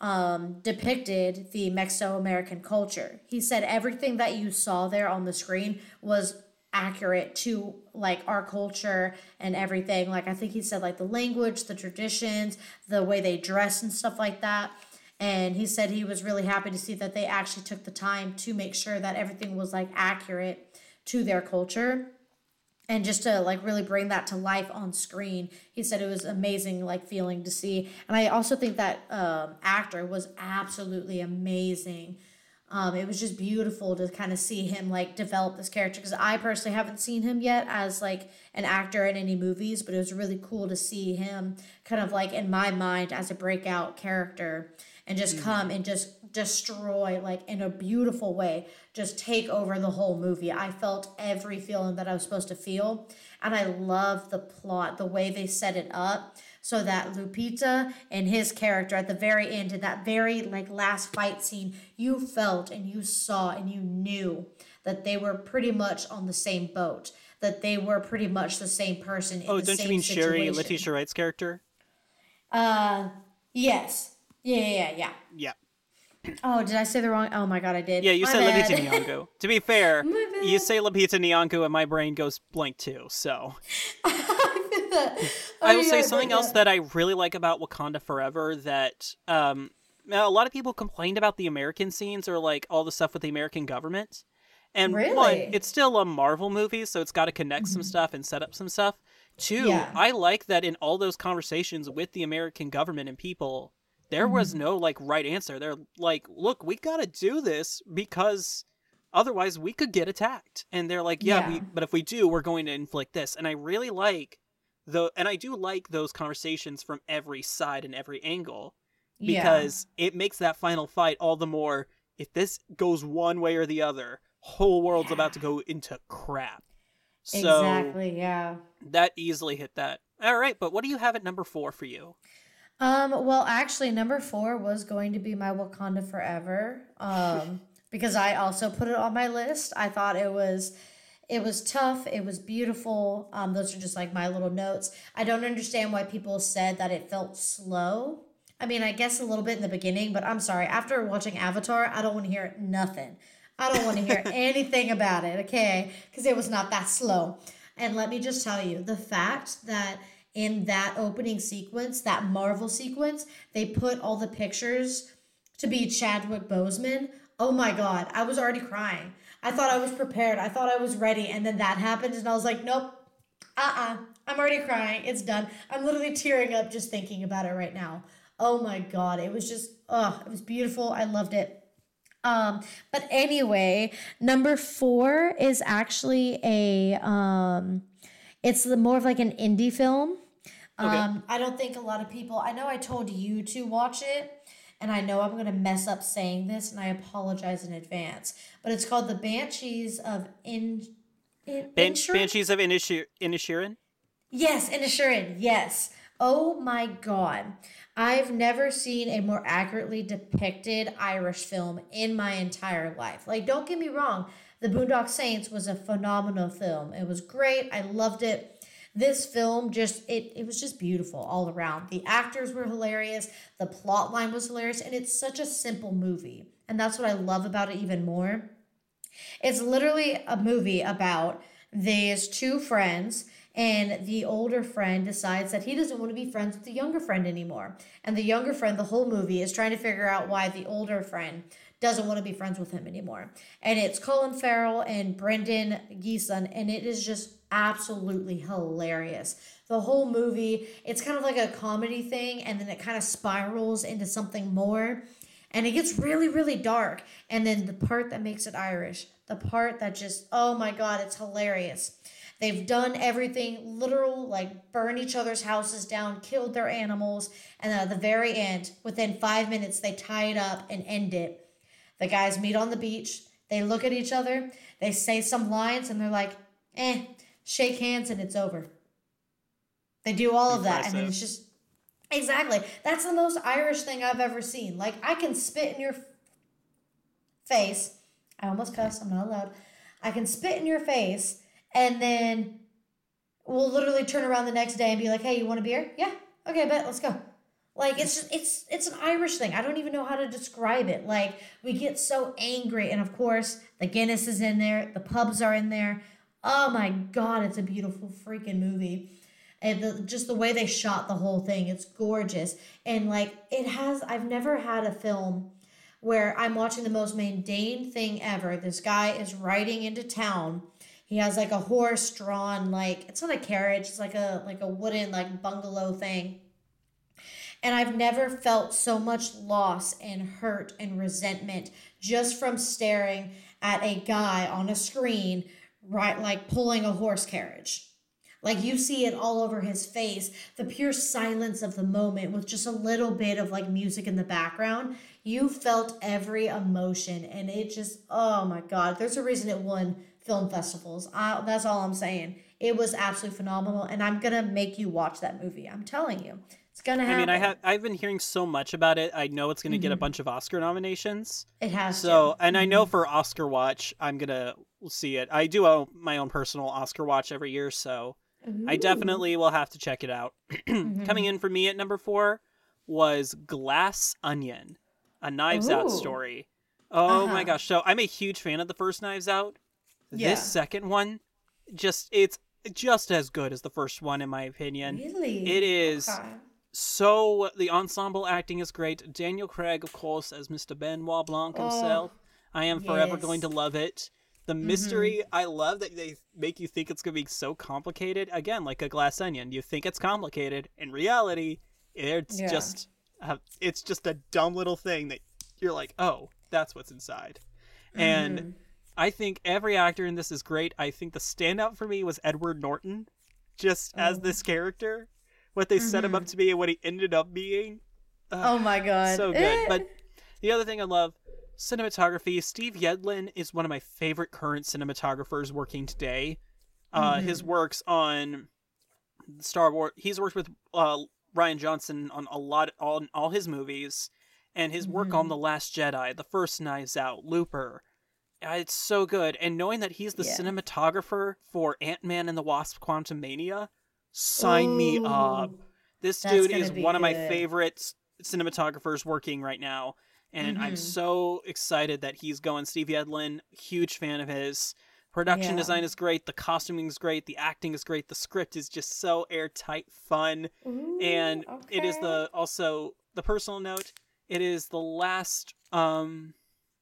um, depicted the Mexico American culture. He said everything that you saw there on the screen was accurate to like our culture and everything. Like I think he said like the language, the traditions, the way they dress and stuff like that. And he said he was really happy to see that they actually took the time to make sure that everything was like accurate to their culture and just to like really bring that to life on screen he said it was amazing like feeling to see and i also think that um, actor was absolutely amazing um, it was just beautiful to kind of see him like develop this character because i personally haven't seen him yet as like an actor in any movies but it was really cool to see him kind of like in my mind as a breakout character and just come and just destroy like in a beautiful way just take over the whole movie. I felt every feeling that i was supposed to feel and i love the plot the way they set it up so that lupita and his character at the very end in that very like last fight scene you felt and you saw and you knew that they were pretty much on the same boat that they were pretty much the same person in Oh, don't you mean Shuri situation. Letitia Wright's character? uh yes yeah yeah yeah Yeah. Oh, did I say the wrong? Oh my god, I did. Yeah, you My said bad. Lupita Nyong'o. to be fair, you say Lupita Nyong'o and my brain goes blank too. So Oh, I will say something else yeah. that I really like about Wakanda Forever that um a lot of people complained about the American scenes or like all the stuff with the American government. And one, it's still a Marvel movie, so it's got to connect some stuff and set up some stuff. Two, Yeah. I like that in all those conversations with the American government and people, there was no like right answer. They're like, "Look, we got to do this because otherwise we could get attacked." And they're like, "Yeah, we Yeah. but if we do, we're going to inflict this." And I really like the and I do like those conversations from every side and every angle Yeah. because it makes that final fight all the more if this goes one way or the other whole world's about to go into crap so exactly, yeah. that easily hit that all right but what do you have at number four for you Um, well, actually, number four was going to be my Wakanda Forever. Um, because I also put it on my list. I thought it was it was tough, it was beautiful. Um, those are just like my little notes. I don't understand why people said that it felt slow. I mean, I guess a little bit in the beginning, but I'm sorry. After watching Avatar, I don't want to hear nothing. I don't want to hear anything about it, okay? Because it was not that slow. And let me just tell you the fact that in that opening sequence, that Marvel sequence, they put all the pictures to be Chadwick Boseman. Oh my God, I was already crying. I thought I was prepared. I thought I was ready. And then that happened, and I was like, nope, uh uh-uh. uh. I'm already crying. It's done. I'm literally tearing up just thinking about it right now. Oh my God, it was just, oh, it was beautiful. I loved it. Um, but anyway, number four is actually a um it's the more of like an indie film. Okay. Um, I don't think a lot of people I know I told you to watch it, and I know I'm gonna mess up saying this, and I apologize in advance. But it's called The Banshees of In, in Ban- banshees of Inishir- inishirin Yes, Inisherin. Yes. Oh my god. I've never seen a more accurately depicted Irish film in my entire life. Like, don't get me wrong, The Boondock Saints was a phenomenal film. It was great. I loved it. This film just it it was just beautiful all around. The actors were hilarious, the plot line was hilarious, and it's such a simple movie. And that's what I love about it even more. It's literally a movie about these two friends, and the older friend decides that he doesn't want to be friends with the younger friend anymore. And the younger friend, the whole movie, is trying to figure out why the older friend doesn't want to be friends with him anymore. And it's Colin Farrell and Brendan Gleeson, and it is just absolutely hilarious. The whole movie, it's kind of like a comedy thing, and then it kind of spirals into something more and it gets really really dark. And then the part that makes it irish the part that just oh my god it's hilarious. They've done everything literal like burn each other's houses down killed their animals and then at the very end within five minutes they tie it up and end it. The guys meet on the beach they look at each other they say some lines and they're like eh shake hands and it's over they do all of that and then it's just Exactly. That's the most Irish thing I've ever seen. Like I can spit in your face. I almost cussed. I'm not allowed. I can spit in your face, and then we'll literally turn around the next day and be like, "Hey, you want a beer? Yeah. Okay, bet. Let's go." Like it's just it's it's an Irish thing. I don't even know how to describe it. Like we get so angry, and of course the Guinness is in there. The pubs are in there. Oh my god, it's a beautiful freaking movie. And the, just the way they shot the whole thing it's gorgeous. And like it has i've never had a film where i'm watching the most mundane thing ever. This guy is riding into town. He has like a horse drawn like it's not a carriage it's like a like a wooden like bungalow thing. And I've never felt so much loss and hurt and resentment just from staring at a guy on a screen, right, like pulling a horse carriage. Like you see it all over his face, the pure silence of the moment with just a little bit of like music in the background. You felt every emotion, and it just, oh my God, there's a reason it won film festivals. I, that's all I'm saying. It was absolutely phenomenal, and I'm gonna make you watch that movie. I'm telling you, it's gonna happen. I mean, I have I've been hearing so much about it. I know it's going to get a mm-hmm. bunch of Oscar nominations. It has So, to. and I know mm-hmm. for Oscar Watch, I'm gonna see it. I do own my own personal Oscar Watch every year, so I definitely will have to check it out. Mhm. Coming in for me at number four was Glass Onion, a Knives Out story. Oh my Uh-huh. gosh! So I'm a huge fan of the first Knives Out. Yeah. This second one, just it's just as good as the first one in my opinion. Really? It is Okay. so the ensemble acting is great. Daniel Craig, of course, as Mr. Benoit Blanc himself. I am forever yes. going to love it. The mystery, I love that they make you think it's going to be so complicated. Again, like a glass onion, you think it's complicated. In reality, it's Yeah. just uh, it's just a dumb little thing that you're like, oh, that's what's inside. And I think every actor in this is great. I think the standout for me was Edward Norton, just as this character, what they set him up to be and what he ended up being. Oh my god. So good. Eh. But the other thing I love, cinematography. Steve Yedlin is one of my favorite current cinematographers working today. Uh, His works on Star Wars. He's worked with uh, Rian Johnson on a lot, on all his movies, and his work on The Last Jedi, The First Knives Out, Looper. Uh, It's so good, and knowing that he's the Yeah. cinematographer for Ant Man and the Wasp: Quantumania, sign me up. This dude is one of my favorite cinematographers working right now, and I'm Mhm. so excited that he's going. Steve Yedlin, huge fan of his. Production Yeah. design is great. The costuming is great. The acting is great. The script is just so airtight, fun, Ooh, and it is the also the personal note. It is the last um,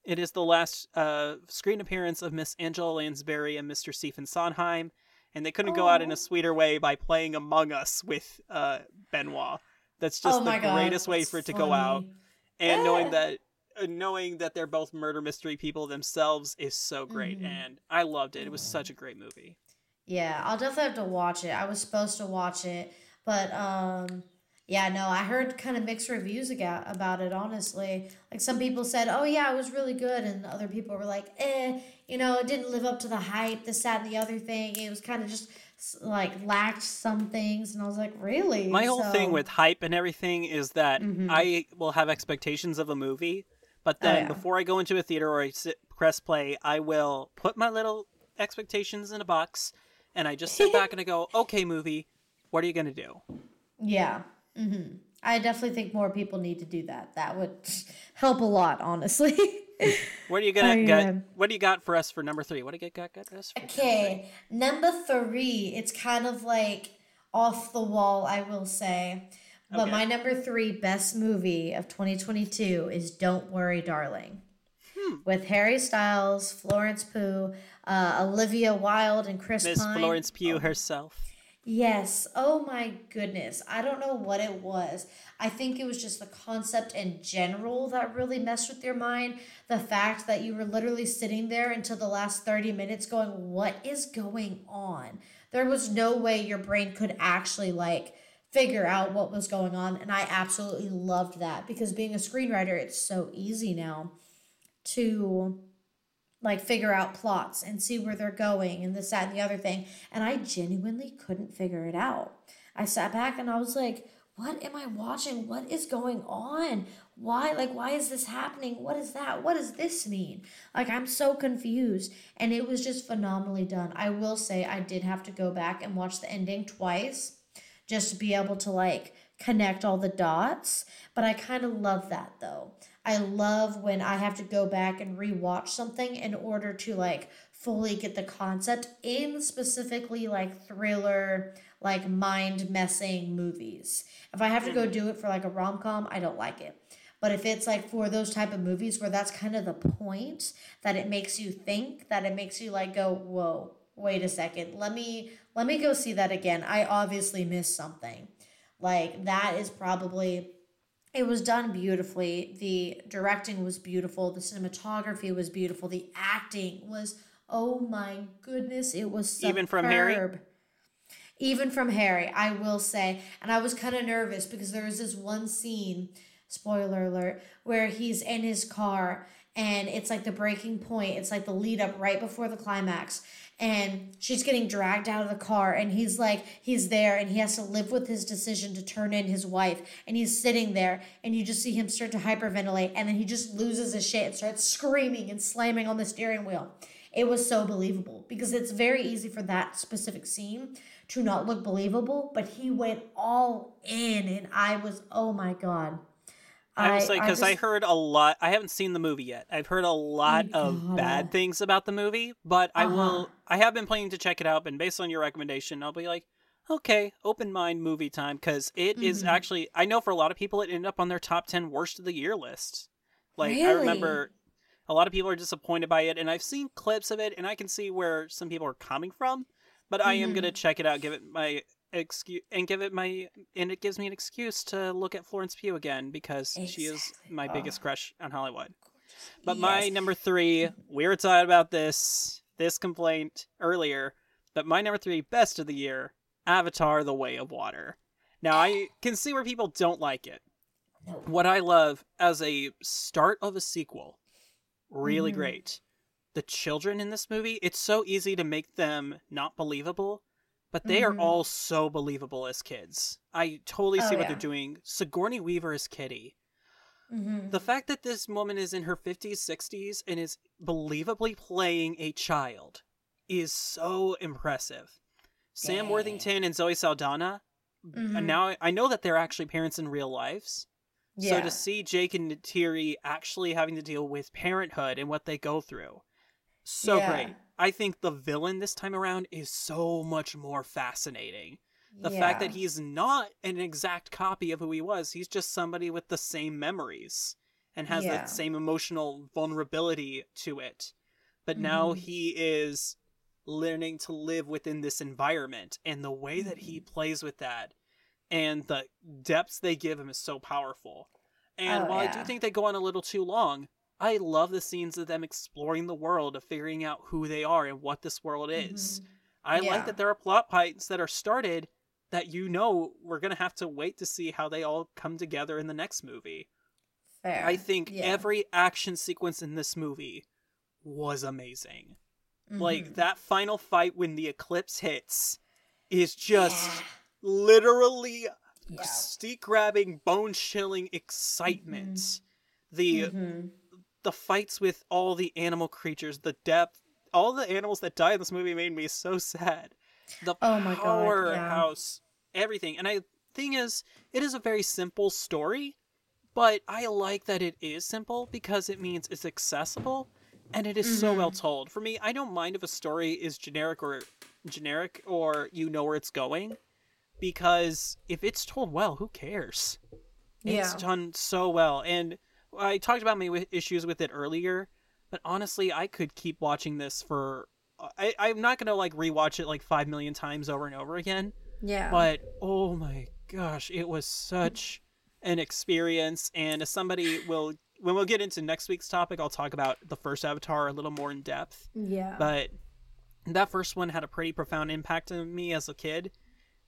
it is the last uh screen appearance of Miss Angela Lansbury and Mr. Stephen Sondheim, and they couldn't go out in a sweeter way by playing Among Us with uh Benoit. That's just oh the God, greatest way for it to go out funny. And knowing that uh, knowing that they're both murder mystery people themselves is so great Mhm. and i loved it it was such a great movie Yeah, I'll definitely have to watch it. I was supposed to watch it, but um yeah, no, I heard kind of mixed reviews about it, honestly. Like some people said, "Oh yeah, it was really good," and other people were like, "Eh, you know, it didn't live up to the hype, this that and the other thing. It was kind of just like lacked some things." And I was like, "Really?" my whole thing with hype and everything is that Mhm. i will have expectations of a movie but Oh, then yeah. before i go into a theater or i sit, press play i will put my little expectations in a box and i just sit back and i go okay movie what are you going to do Yeah. hmm I definitely think more people need to do that. That would help a lot, honestly. what are you gonna I, get um, what do you got for us for number three what do you got, got, got us for number three? Okay, number three. It's kind of like off the wall, I will say. But Okay. my number three best movie of 2022 is Don't Worry, Darling. Hmm. With Harry Styles, Florence Pugh, uh, Olivia Wilde, and Chris miss Pine. florence pugh Oh, herself Yes. Oh my goodness. I don't know what it was. I think it was just the concept in general that really messed with your mind. The fact that you were literally sitting there until the last 30 minutes going, What is going on? There was no way your brain could actually like figure out what was going on. And I absolutely loved that because being a screenwriter, it's so easy now to like figure out plots and see where they're going and this, that, and the other thing. And I genuinely couldn't figure it out. I sat back and I was like, what am I watching? What is going on? Why, like, why is this happening? What is that? What does this mean? Like, I'm so confused. And it was just phenomenally done. I will say, I did have to go back and watch the ending twice just to be able to, like, connect all the dots. But I kind of love that though. I love when I have to go back and rewatch something in order to like fully get the concept in specifically like thriller, like mind messing movies. If I have to go mm-hmm. do it for like a rom com, I don't like it. But if it's like for those type of movies where that's kind of the point that it makes you think, that it makes you like go, whoa, wait a second, let me let me go see that again. I obviously missed something. Like that is probably it was done beautifully. The directing was beautiful. The cinematography was beautiful. The acting was oh my goodness, it was superb. Even from Harry? Even from Harry, I will say. And I was kind of nervous because there was this one scene, spoiler alert, where he's in his car and it's like the breaking point. It's like the lead up right before the climax. And she's getting dragged out of the car, and he's like, he's there, and he has to live with his decision to turn in his wife. And he's sitting there, and you just see him start to hyperventilate, and then he just loses his shit and starts screaming and slamming on the steering wheel. It was so believable because it's very easy for that specific scene to not look believable, but he went all in, and I was, oh my god. I was like, because I, just- heard a lot. I haven't seen the movie yet. I've heard a lot of gotta. bad things about the movie, but I Uh-huh. will. I have been planning to check it out, and based on your recommendation, I'll be like, okay, open mind movie time because it is Mhm. actually I know for a lot of people it ended up on their top ten worst of the year list. Like I remember a lot of people are disappointed by it, and I've seen clips of it, and I can see where some people are coming from. But I am gonna check it out, give it my excuse, and give it my, and it gives me an excuse to look at Florence Pugh again because she is my Oh. biggest crush on Hollywood. But my number three, we were talking about this this complaint earlier, but my number three best of the year, Avatar: The Way of Water. Now I can see where people don't like it. No. What I love as a start of a sequel, really Mhm. great. The children in this movie, it's so easy to make them not believable, but they are Mhm. all so believable as kids. I totally see Oh, what yeah. they're doing. Sigourney Weaver as Kiri. Mhm. The fact that this woman is in her 50s, 60s, and is believably playing a child is so impressive. Sam Worthington and Zoe Saldana, Mhm. and now I know that they're actually parents in real lives. Yeah. So to see Jake and Neytiri actually having to deal with parenthood and what they go through, so Yeah. great. I think the villain this time around is so much more fascinating. The fact that he's not an exact copy of who he was, he's just somebody with the same memories and has Yeah. that same emotional vulnerability to it. But now Mhm. he is learning to live within this environment, and the way that he Mm-hmm. plays with that and the depths they give him is so powerful. And Oh, while I do think they go on a little too long, I love the scenes of them exploring the world, of figuring out who they are and what this world is. Mhm. I Yeah. like that there are plot points that are started that you know we're gonna have to wait to see how they all come together in the next movie. Fair. I think Yeah. every action sequence in this movie was amazing. Like Mhm. that final fight when the eclipse hits is just Yeah. literally Yeah. steak grabbing, bone chilling excitement. The Mhm. The fights with all the animal creatures, the depth, all the animals that die in this movie made me so sad. The Oh my God, yeah. powerhouse, everything. And I thing is, it is a very simple story, but I like that it is simple because it means it's accessible and it is so well Mhm. told. For me, I don't mind if a story is generic or generic or you know where it's going because if it's told well, who cares? It's done so well. And I talked about my issues with it earlier, but honestly, I could keep watching this for. I, I'm not gonna like rewatch it like five million times over and over again, Yeah. but oh my gosh, it was such an experience. And as somebody will, when we'll get into next week's topic, I'll talk about the first Avatar a little more in depth. yeah. But that first one had a pretty profound impact on me as a kid.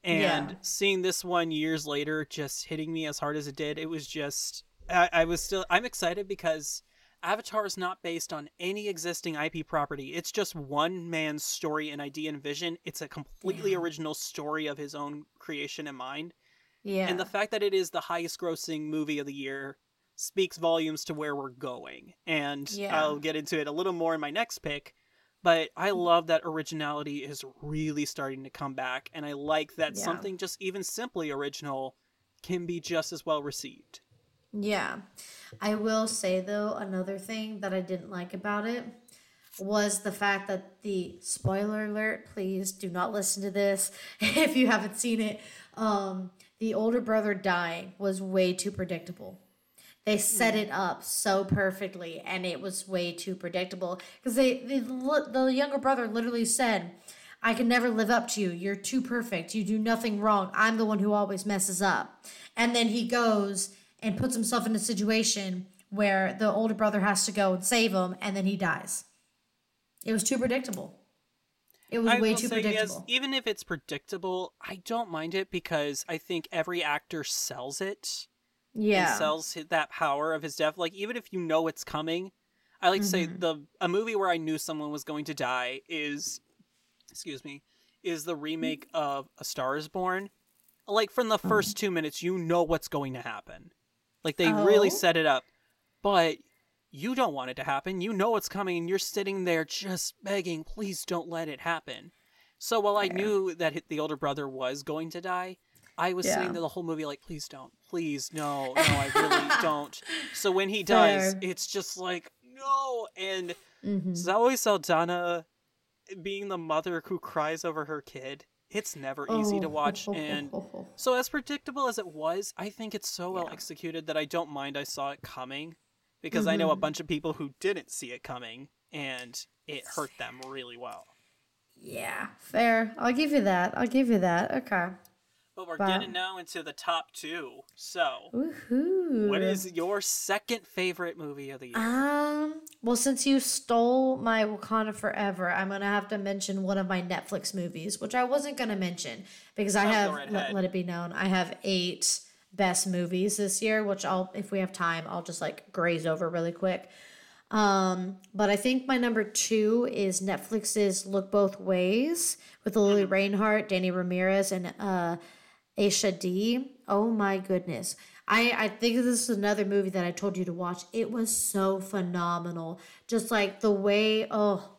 And Yeah. seeing this one years later just hitting me as hard as it did, it was just. I, I was still. I'm excited because Avatar is not based on any existing IP property. It's just one man's story and idea and vision. It's a completely Yeah. original story of his own creation and mind. yeah. And the fact that it is the highest grossing movie of the year speaks volumes to where we're going. And Yeah. I'll get into it a little more in my next pick. But I mm. love that originality is really starting to come back. And I like that Yeah. something just even simply original can be just as well received. Yeah. I will say though, another thing that I didn't like about it was the fact that the spoiler alert, please do not listen to this if you haven't seen it. Um, the older brother dying was way too predictable. They set it up so perfectly, and it was way too predictable because they, they the younger brother literally said, "I can never live up to you. You're too perfect. You do nothing wrong. I'm the one who always messes up." And then he goes and puts himself in a situation where the older brother has to go and save him, and then he dies. It was too predictable. It was I way too say, yes, predictable. even if it's predictable, I don't mind it because I think every actor sells it. yeah. sells that power of his death. Like even if you know it's coming, I like to say Mhm. the a movie where I knew someone was going to die is, excuse me, is the remake of A Star Is Born. Like from the first two minutes, you know what's going to happen. Like they really Oh. set it up, but you don't want it to happen. You know what's coming, and you're sitting there just begging, please don't let it happen. So while I knew that the older brother was going to die, I was Yeah. sitting there the whole movie like, please don't, please no, no, I really don't. So when he dies, Fair. it's just like no, and Mhm. Zoe Saldana being the mother who cries over her kid It's never easy to watch, and so as predictable as it was, I think it's so well Yeah. executed that I don't mind I saw it coming, because I know a Mhm. bunch of people who didn't see it coming, and it hurt them really well. yeah, fair. I'll give you that. I'll give you that. Okay. But we're getting now into the top two. So, Woohoo. what is your second favorite movie of the year? Um. Well, since you stole my Wakanda Forever, I'm gonna have to mention one of my Netflix movies, which I wasn't gonna mention because I Oh, have right let, let it be known I have eight best movies this year, which I'll if we have time I'll just like graze over really quick. Um, but I think my number two is Netflix's Look Both Ways with Lili Mm-hmm. Reinhart, Danny Ramirez, and uh, Aisha Dee. Oh my goodness. I, I think this is another movie that I told you to watch. It was so phenomenal. Just like the way, oh,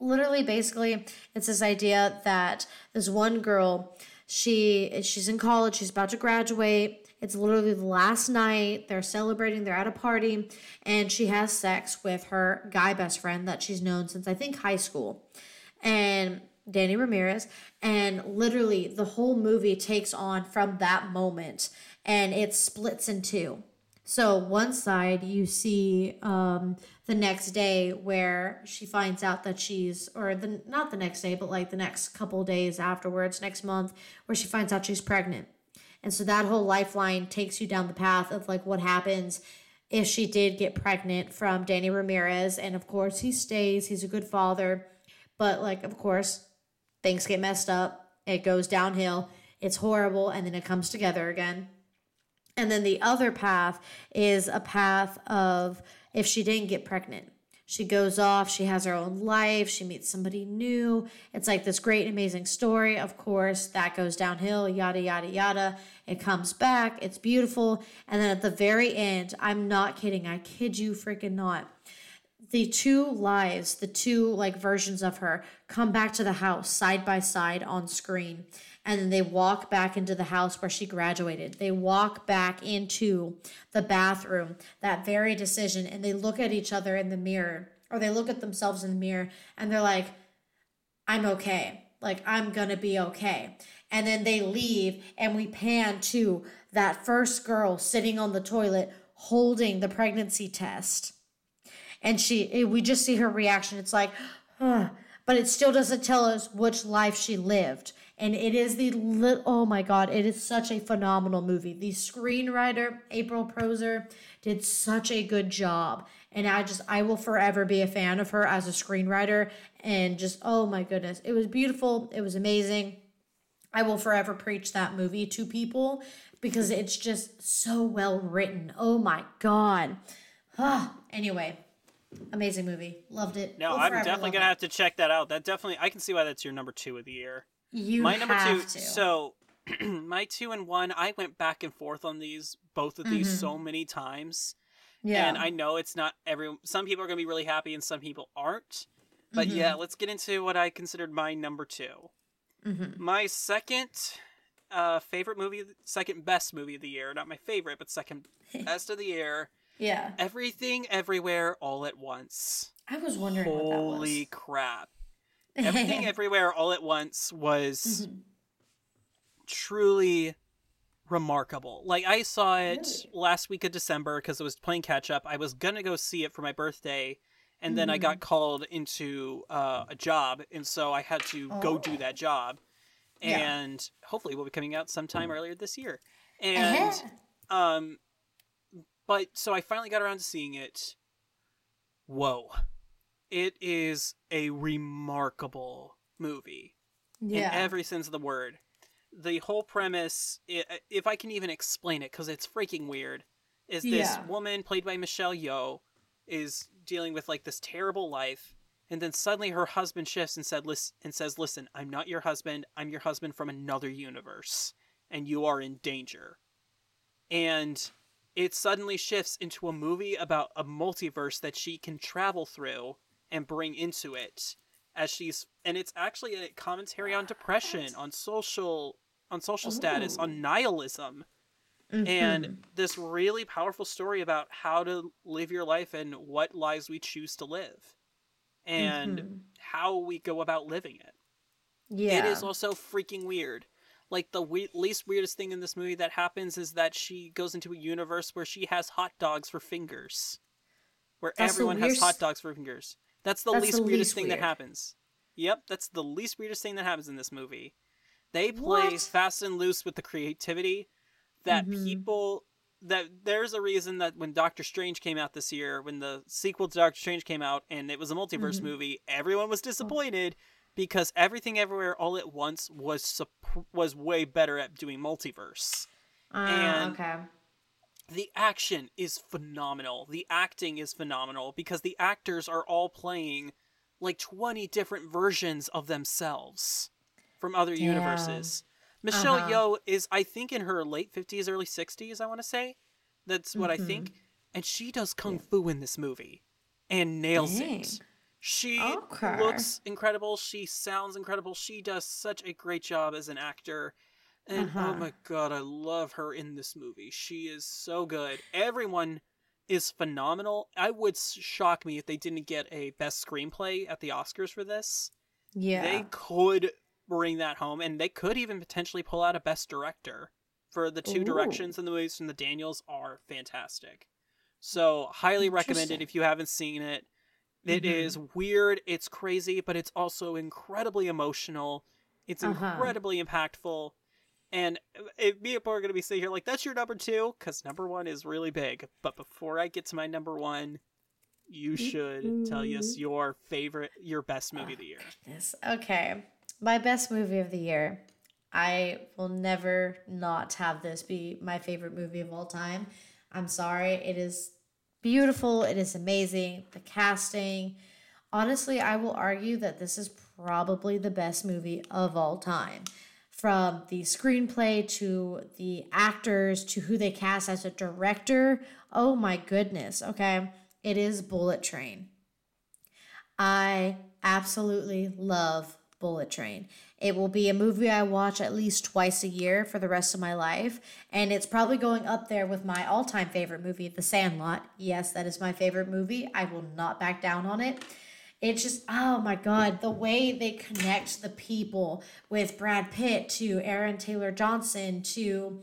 literally basically it's this idea that this one girl she she's in college she's about to graduate it's literally the last night they're celebrating they're at a party and she has sex with her guy best friend that she's known since i think high school and Danny Ramirez. And literally, the whole movie takes on from that moment and it splits in two. So, one side you see um, the next day where she finds out that she's, or the not the next day, but like the next couple days afterwards, next month, where she finds out she's pregnant. And so that whole lifeline takes you down the path of like what happens if she did get pregnant from Danny Ramirez. And of course, he stays, he's a good father. But like, of course, things get messed up. It goes downhill. It's horrible. And then it comes together again. And then the other path is a path of if she didn't get pregnant. She goes off, she has her own life, she meets somebody new. It's like this great, amazing story. Of course, that goes downhill, yada, yada, yada. It comes back, it's beautiful. And then at the very end, I'm not kidding, I kid you freaking not the two lives, the two like versions of her come back to the house side by side on screen. And then they walk back into the house where she graduated. They walk back into the bathroom, that very decision, and they look at each other in the mirror, or they look at themselves in the mirror, and they're like, I'm okay. Like, I'm gonna be okay. And then they leave, and we pan to that first girl sitting on the toilet holding the pregnancy test and she eh, we just see her reaction. It's like but it still doesn't tell us which life she lived. And it is the li- oh my god it is such a phenomenal movie. The screenwriter April Prosser did such a good job. And i just i will forever be a fan of her as a screenwriter. And just oh my goodness it was beautiful. It was amazing. I will forever preach that movie to people because it's just so well written. Oh my god. Anyway, amazing movie. Loved it. No, I'm definitely gonna it. have to check that out. That definitely, I can see why that's your number two of the year. You my number two. to. So, my two and one, I went back and forth on these, both of these, Mhm. so many times. yeah. And I know it's not every. Some people are gonna be really happy, and some people aren't. But Mhm. yeah, let's get into what I considered my number two. Mhm. My second uh, favorite movie, second best movie of the year. Not my favorite, but second best of the year. Yeah. Everything, everywhere, all at once. I was wondering what that was. Holy crap! Everything, everywhere, all at once was Mhm. truly remarkable. Like I saw it Really? last week of December because I was playing catch up. I was gonna go see it for my birthday, and then I Mm-hmm. got called into uh, a job, and so I had to go do Oh. that job. Yeah. And hopefully, we'll be coming out sometime earlier this year. And Uh-huh. um, but so I finally got around to seeing it. Whoa, it is a remarkable movie yeah. in every sense of the word. The whole premise, if I can even explain it, because it's freaking weird, is this Yeah. woman played by Michelle Yeoh is dealing with like this terrible life, and then suddenly her husband shifts and said, "Listen," and says, "Listen, I'm not your husband. I'm your husband from another universe, and you are in danger." And it suddenly shifts into a movie about a multiverse that she can travel through and bring into it as she's and it's actually a commentary on depression on social on social status on nihilism Mhm. and this really powerful story about how to live your life and what lives we choose to live and Mhm. how we go about living it Yeah. it is also freaking weird. Like the we- least weirdest thing in this movie that happens is that she goes into a universe where she has hot dogs for fingers, where That's everyone has hot dogs for fingers. That's the That's least the weirdest least thing weird. that happens. Yep, that's the least weirdest thing that happens in this movie. They play What? fast and loose with the creativity that Mhm. people that there's a reason that when Doctor Strange came out this year, when the sequel to Doctor Strange came out and it was a multiverse Mhm. movie, everyone was disappointed because Everything Everywhere All at Once was sup- was way better at doing multiverse. Ah, and- okay. The action is phenomenal. The acting is phenomenal because the actors are all playing like 20 different versions of themselves from other Damn. universes. Michelle Uh-huh. Yeoh is, I think, in her late 50s, early 60s, I want to say. That's what I Mm-hmm. think. And she does kung fu in this movie and nails Dang. it. She Okay. looks incredible. She sounds incredible. She does such a great job as an actor. And oh Uh-huh. my god, I love her in this movie. She is so good. Everyone is phenomenal. I would shock me if they didn't get a best screenplay at the Oscars for this. Yeah. They could bring that home and they could even potentially pull out a best director for the two Ooh. directions and the movies from the Daniels are fantastic. So, highly recommended if you haven't seen it. It Mhm. is weird, it's crazy, but it's also incredibly emotional. It's Uh-huh. incredibly impactful. And uh, if people are going to be sitting here like, that's your number two, because number one is really big. But before I get to my number one, you should tell us your favorite, your best movie of the year. Yes. Okay. My best movie of the year. I will never not have this be my favorite movie of all time. I'm sorry. It is beautiful. It is amazing. The casting. Honestly, I will argue that this is probably the best movie of all time. From the screenplay to the actors to who they cast as a director. Oh my goodness. Okay. It is Bullet Train. I absolutely love Bullet Train. It will be a movie I watch at least twice a year for the rest of my life, and it's probably going up there with my all time favorite movie, The Sandlot. Yes, that is my favorite movie. I will not back down on it. It's just, oh my God, the way they connect the people with Brad Pitt to Aaron Taylor Johnson to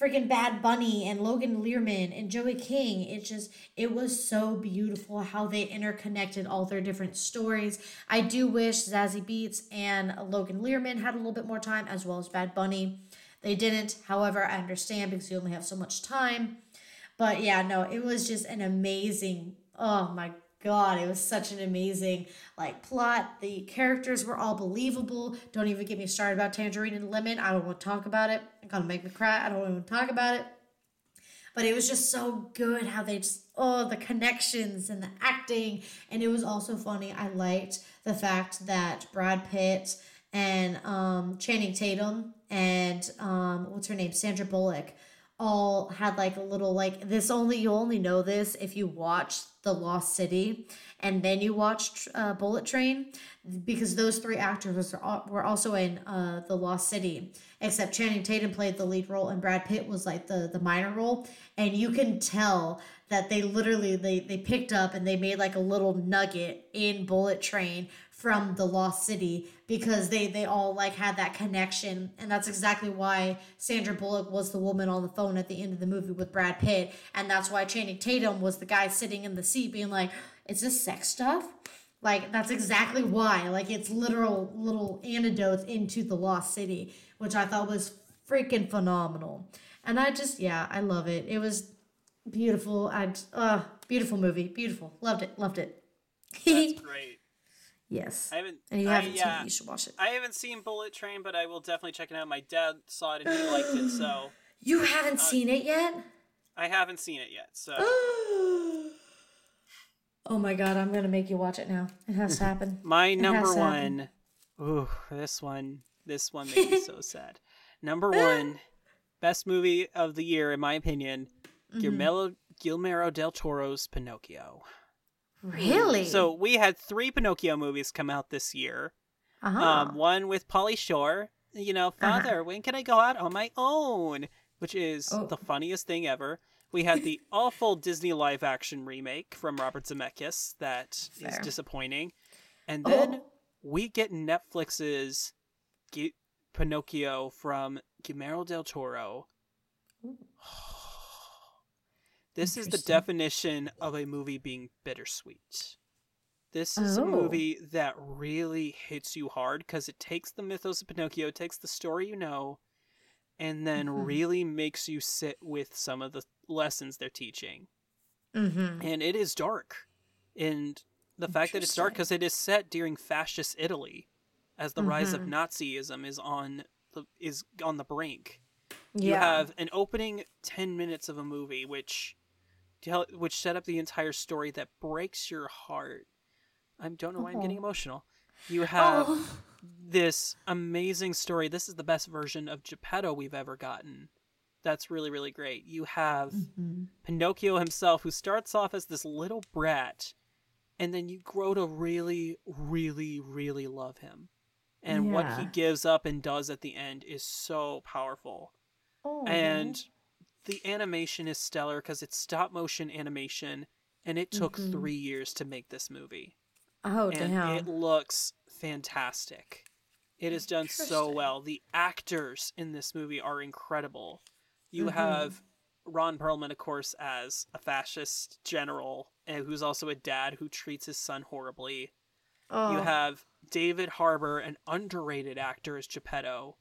freaking Bad Bunny and Logan Lerman and Joey King. It just it was so beautiful how they interconnected all their different stories. I do wish Zazie Beetz and Logan Lerman had a little bit more time as well as Bad Bunny. They didn't. However, I understand because you only have so much time. But yeah, no, it was just an amazing. Oh my god, it was such an amazing like plot. The characters were all believable. Don't even get me started about Tangerine and Lemon. I don't want to talk about it. It's gonna make me cry. I don't want to talk about it. But it was just so good how they just oh the connections and the acting, and it was also funny. I liked the fact that Brad Pitt and um, Channing Tatum and um, what's her name, Sandra Bullock, all had like a little like this only you only know this if you watch the lost city and then you watched uh, bullet train because those three actors were were also in uh, the lost city except channing tatum played the lead role and brad pitt was like the the minor role. And you can tell that they literally they they picked up and they made like a little nugget in bullet train from the lost city because they they all like had that connection. And that's exactly why Sandra Bullock was the woman on the phone at the end of the movie with Brad Pitt. And that's why Channing Tatum was the guy sitting in the seat being like is this sex stuff? Like that's exactly why. Like it's literal little antidotes into the lost city which I thought was freaking phenomenal. And I just yeah I love it. It was beautiful. I uh beautiful movie. Beautiful. Loved it. Loved it. That's great. Yes I haven't. and you haven't seen yeah, it you should watch it I haven't seen Bullet Train, but I will definitely check it out. My dad saw it and he liked it, so You haven't seen it yet? I haven't seen it yet. So oh my god, I'm gonna make you watch it now. It has to happen. my It number has to happen. one. Ooh, this one. This one made me so sad. Number one, best movie of the year in my opinion, Mm-hmm. Guillermo Guillermo del Toro's Pinocchio. Really? So we had three Pinocchio movies come out this year. uh-huh. Um, one with Pauly Shore, you know, Uh-huh. Father, when can I go out on my own? Which is Oh. the funniest thing ever. We had the awful Disney live action remake from Robert Zemeckis that is Fair. disappointing. And then Oh. we get Netflix's G- Pinocchio from Guillermo del Toro. This is the definition of a movie being bittersweet. This is a Oh. movie that really hits you hard because it takes the mythos of Pinocchio, takes the story you know, and then Mhm. really makes you sit with some of the lessons they're teaching. Mm-hmm. And it is dark. And the fact that it's dark because it is set during fascist Italy as the rise of Mhm. Nazism is on the is on the brink Yeah. you have an opening 10 minutes of a movie which tell which set up the entire story that breaks your heart i don't know why i'm getting Oh. emotional you have Oh. this amazing story this is the best version of geppetto we've ever gotten that's really really great you have Mhm. pinocchio himself who starts off as this little brat and then you grow to really really really love him and what he gives up and does at the end is so powerful Oh. and the animation is stellar because it's stop motion animation and it took Mhm. three years to make this movie oh and damn. it looks fantastic it is done so well the actors in this movie are incredible you Mhm. have ron perlman of course as a fascist general and who's also a dad who treats his son horribly oh. you have David Harbour, an underrated actor as Geppetto,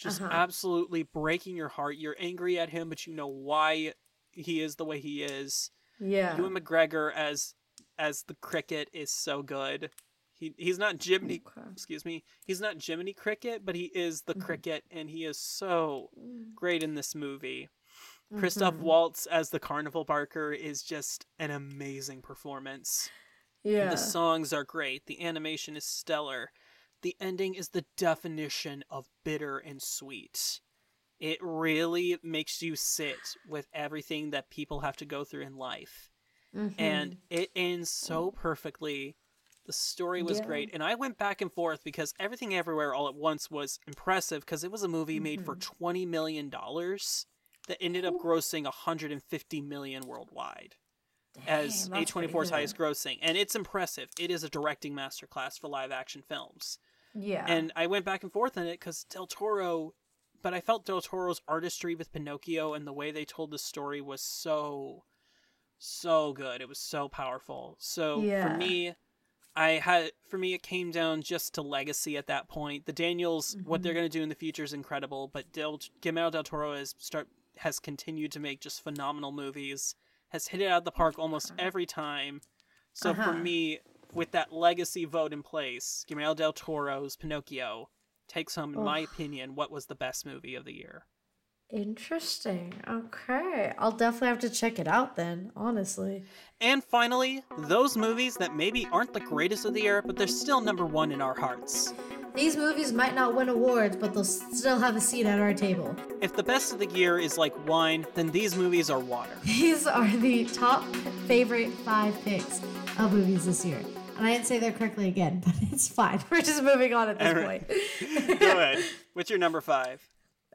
just Uh-huh. absolutely breaking your heart. You're angry at him, but you know why he is the way he is. yeah. Ewan McGregor as as the cricket is so good. He he's not Jiminy Okay. excuse me. He's not Jiminy Cricket, but he is the Mhm. cricket and he is so great in this movie. Christoph Mhm. Waltz as the carnival barker is just an amazing performance. Yeah. The songs are great. The animation is stellar. The ending is the definition of bitter and sweet. It really makes you sit with everything that people have to go through in life. Mhm. And it ends so perfectly. The story was Yeah. great. And I went back and forth because Everything Everywhere All at Once was impressive because it was a movie made for Mhm. $20 million that ended up grossing 150 million worldwide as Damn, pretty A24's highest grossing. And it's impressive. It is a directing masterclass for live action films. Yeah. And I went back and forth on it because Del Toro, but I felt Del Toro's artistry with Pinocchio and the way they told the story was so, so good. It was so powerful. So Yeah. for me, I had for me it came down just to legacy at that point. The Daniels, what Mm-hmm. they're going to do in the future is incredible, but Del Guillermo del Toro has start has continued to make just phenomenal movies. Has hit it out of the park almost every time. So for Uh-huh. me, with that legacy vote in place, Guillermo del Toro's Pinocchio takes home, in my opinion, what was the best movie of the year. Interesting. Okay. I'll definitely have to check it out then, honestly. And finally, those movies that maybe aren't the greatest of the year, but they're still number one in our hearts. These movies might not win awards, but they'll still have a seat at our table. If the best of the year is like wine, then these movies are water. These are the top favorite five picks of movies this year. And I didn't say that correctly again, but it's fine. We're just moving on at this right. point. Go ahead. What's your number five?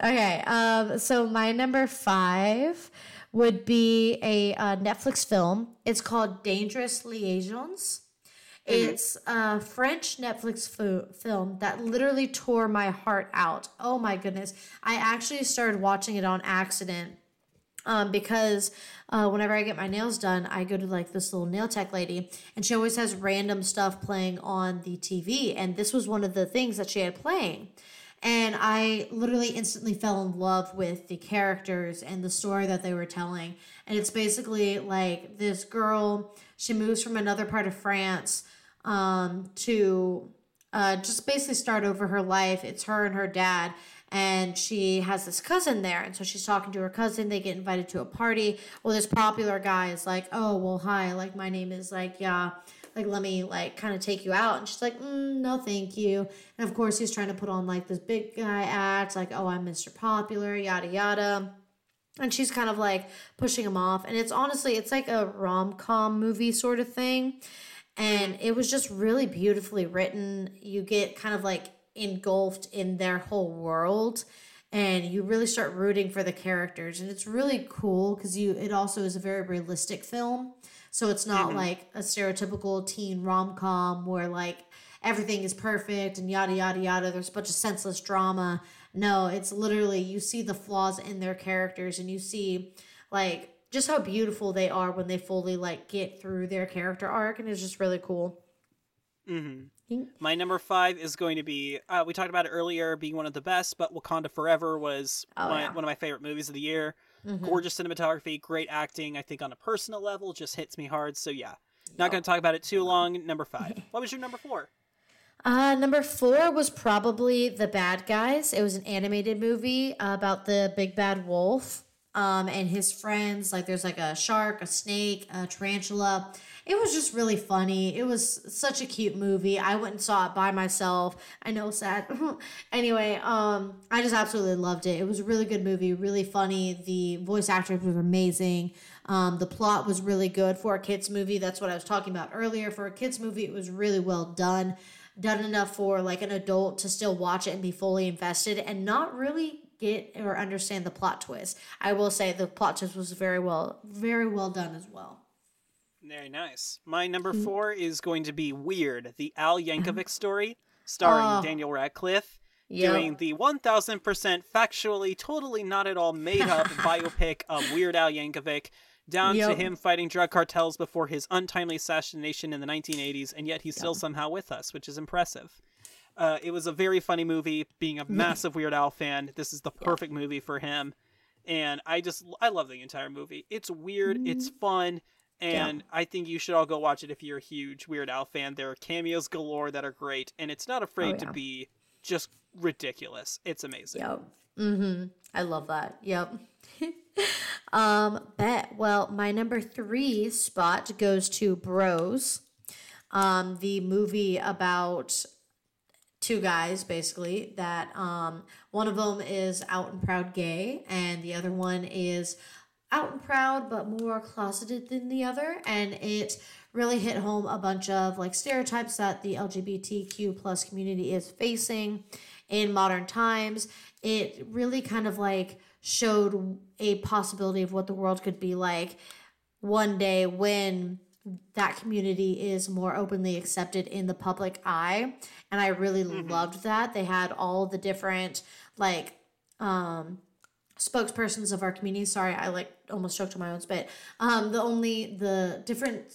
Okay, um, so my number five would be a uh, Netflix film. It's called Dangerous Liaisons. It's a French Netflix fo- film that literally tore my heart out. Oh my goodness. I actually started watching it on accident um, because uh, whenever I get my nails done, I go to like this little nail tech lady, and she always has random stuff playing on the TV. And this was one of the things that she had playing. And I literally instantly fell in love with the characters and the story that they were telling. And it's basically like this girl, she moves from another part of France um, to uh, just basically start over her life. It's her and her dad, and she has this cousin there. And so she's talking to her cousin. They get invited to a party. Well, this popular guy is like, "Oh, well, hi. Like, my name is like, yeah." Like, let me like kind of take you out. And she's like, mm, no, thank you. And of course, he's trying to put on like this big guy act, like, oh, I'm Mr. Popular, yada yada and she's kind of like pushing him off and it's honestly it's like a rom-com movie sort of thing and it was just really beautifully written you get kind of like engulfed in their whole world and you really start rooting for the characters and it's really cool because you it also is a very realistic film so it's not like a stereotypical teen rom-com where like everything is perfect and yada yada yada. There's a bunch of senseless drama. No, it's literally you see the flaws in their characters and you see like just how beautiful they are when they fully like get through their character arc and it's just really cool. Mm-hmm. My number five is going to be uh, we talked about it earlier being one of the best, but Wakanda Forever was Oh, my, yeah. one of my favorite movies of the year. Mhm. Gorgeous cinematography, great acting. I think on a personal level, just hits me hard. So yeah, not going to talk about it too long. Number five. what was your number four? Uh, number four was probably The Bad Guys. It was an animated movie about the big bad wolf um, and his friends. Like, there's like a shark, a snake, a tarantula. It was just really funny. It was such a cute movie. I went and saw it by myself. I know, sad. anyway, um, I just absolutely loved it. It was a really good movie, really funny. The voice actors were amazing. Um, the plot was really good for a kids movie. That's what I was talking about earlier. For a kids movie, it was really well done done enough for like an adult to still watch it and be fully invested and not really get or understand the plot twist. I will say the plot twist was very well very well done as well. Very nice. My number four is going to be Weird, the Al Yankovic story, starring Oh. Daniel Radcliffe, Yep. doing the 1000% factually, totally not at all made up biopic of Weird Al Yankovic, down to him fighting drug cartels before his untimely assassination in the 1980s, and yet he's still somehow with us, which is impressive. Uh, it was a very funny movie. Being a massive Weird Al fan, this is the perfect movie for him. And I just, I love the entire movie. It's weird, it's Mm-hmm. fun, and I think you should all go watch it if you're a huge Weird Al fan. There are cameos galore that are great, and it's not afraid to Oh, yeah. be just ridiculous. It's amazing. Yep. Mhm. I love that. Yep. um bet. Well, my number 3 spot goes to Bros. Um the movie about two guys basically that um one of them is out and proud gay and the other one is out and proud but more closeted than the other. And it really hit home a bunch of like stereotypes that the lgbtq plus community is facing in modern times. It really kind of like showed a possibility of what the world could be like one day when that community is more openly accepted in the public eye. And i really loved that. They had all the different like um spokespersons of our community. Sorry i like almost choked on my own spit. Um the only the different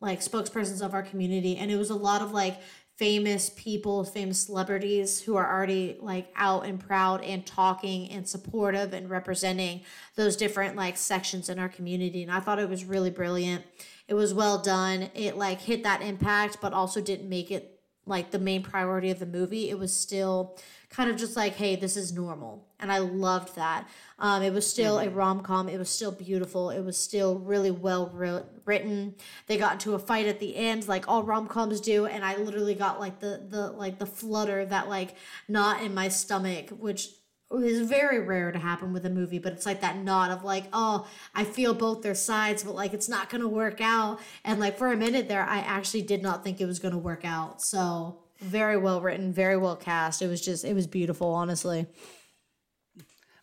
like spokespersons of our community and it was a lot of like famous people famous celebrities who are already like out and proud and talking and supportive and representing those different like sections in our community and i thought it was really brilliant. It was well done. It like hit that impact but also didn't make it like the main priority of the movie it was still kind of just like hey this is normal. And i loved that. Um, it was still a rom-com. It was still beautiful. It was still really well writ- written. They got into a fight at the end like all rom-coms do. And i literally got like the the like the flutter that like knot in my stomach which is very rare to happen with a movie but it's like that knot of like oh i feel both their sides but like it's not gonna work out and like for a minute there i actually did not think it was gonna work out so very well written very well cast it was just it was beautiful honestly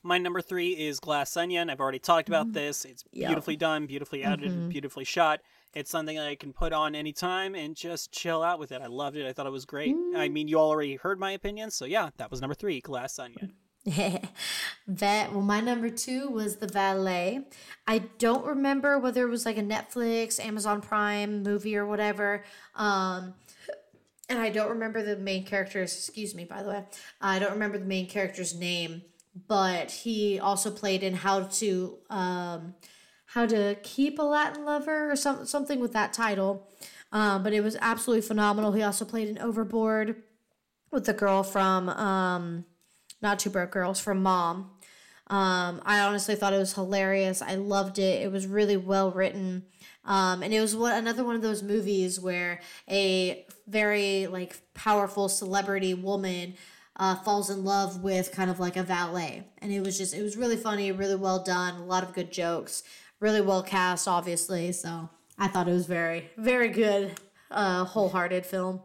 My number three is Glass Onion. I've already talked about this. It's Mm-hmm. Yep. Mm-hmm. beautifully done, beautifully edited, beautifully shot. It's something that I can put on anytime and just chill out with it. I loved it. I thought it was great. Mm. I mean, you already heard my opinion, so yeah, that was number three, Glass Onion. that well my number two was the valet. I don't remember whether it was like a netflix amazon prime movie or whatever um and i don't remember the main character's excuse me by the way i don't remember the main character's name but he also played in how to um how to keep a latin lover or some, something with that title um, but it was absolutely phenomenal. He also played in overboard with the girl from um not two broke girls from mom. Um, i honestly thought it was hilarious. I loved it. It was really well written. Um, and it was one, another one of those movies where a very like powerful celebrity woman uh, falls in love with kind of like a valet. And it was just it was really funny really well done a lot of good jokes really well cast obviously. So i thought it was very very good uh, wholehearted film.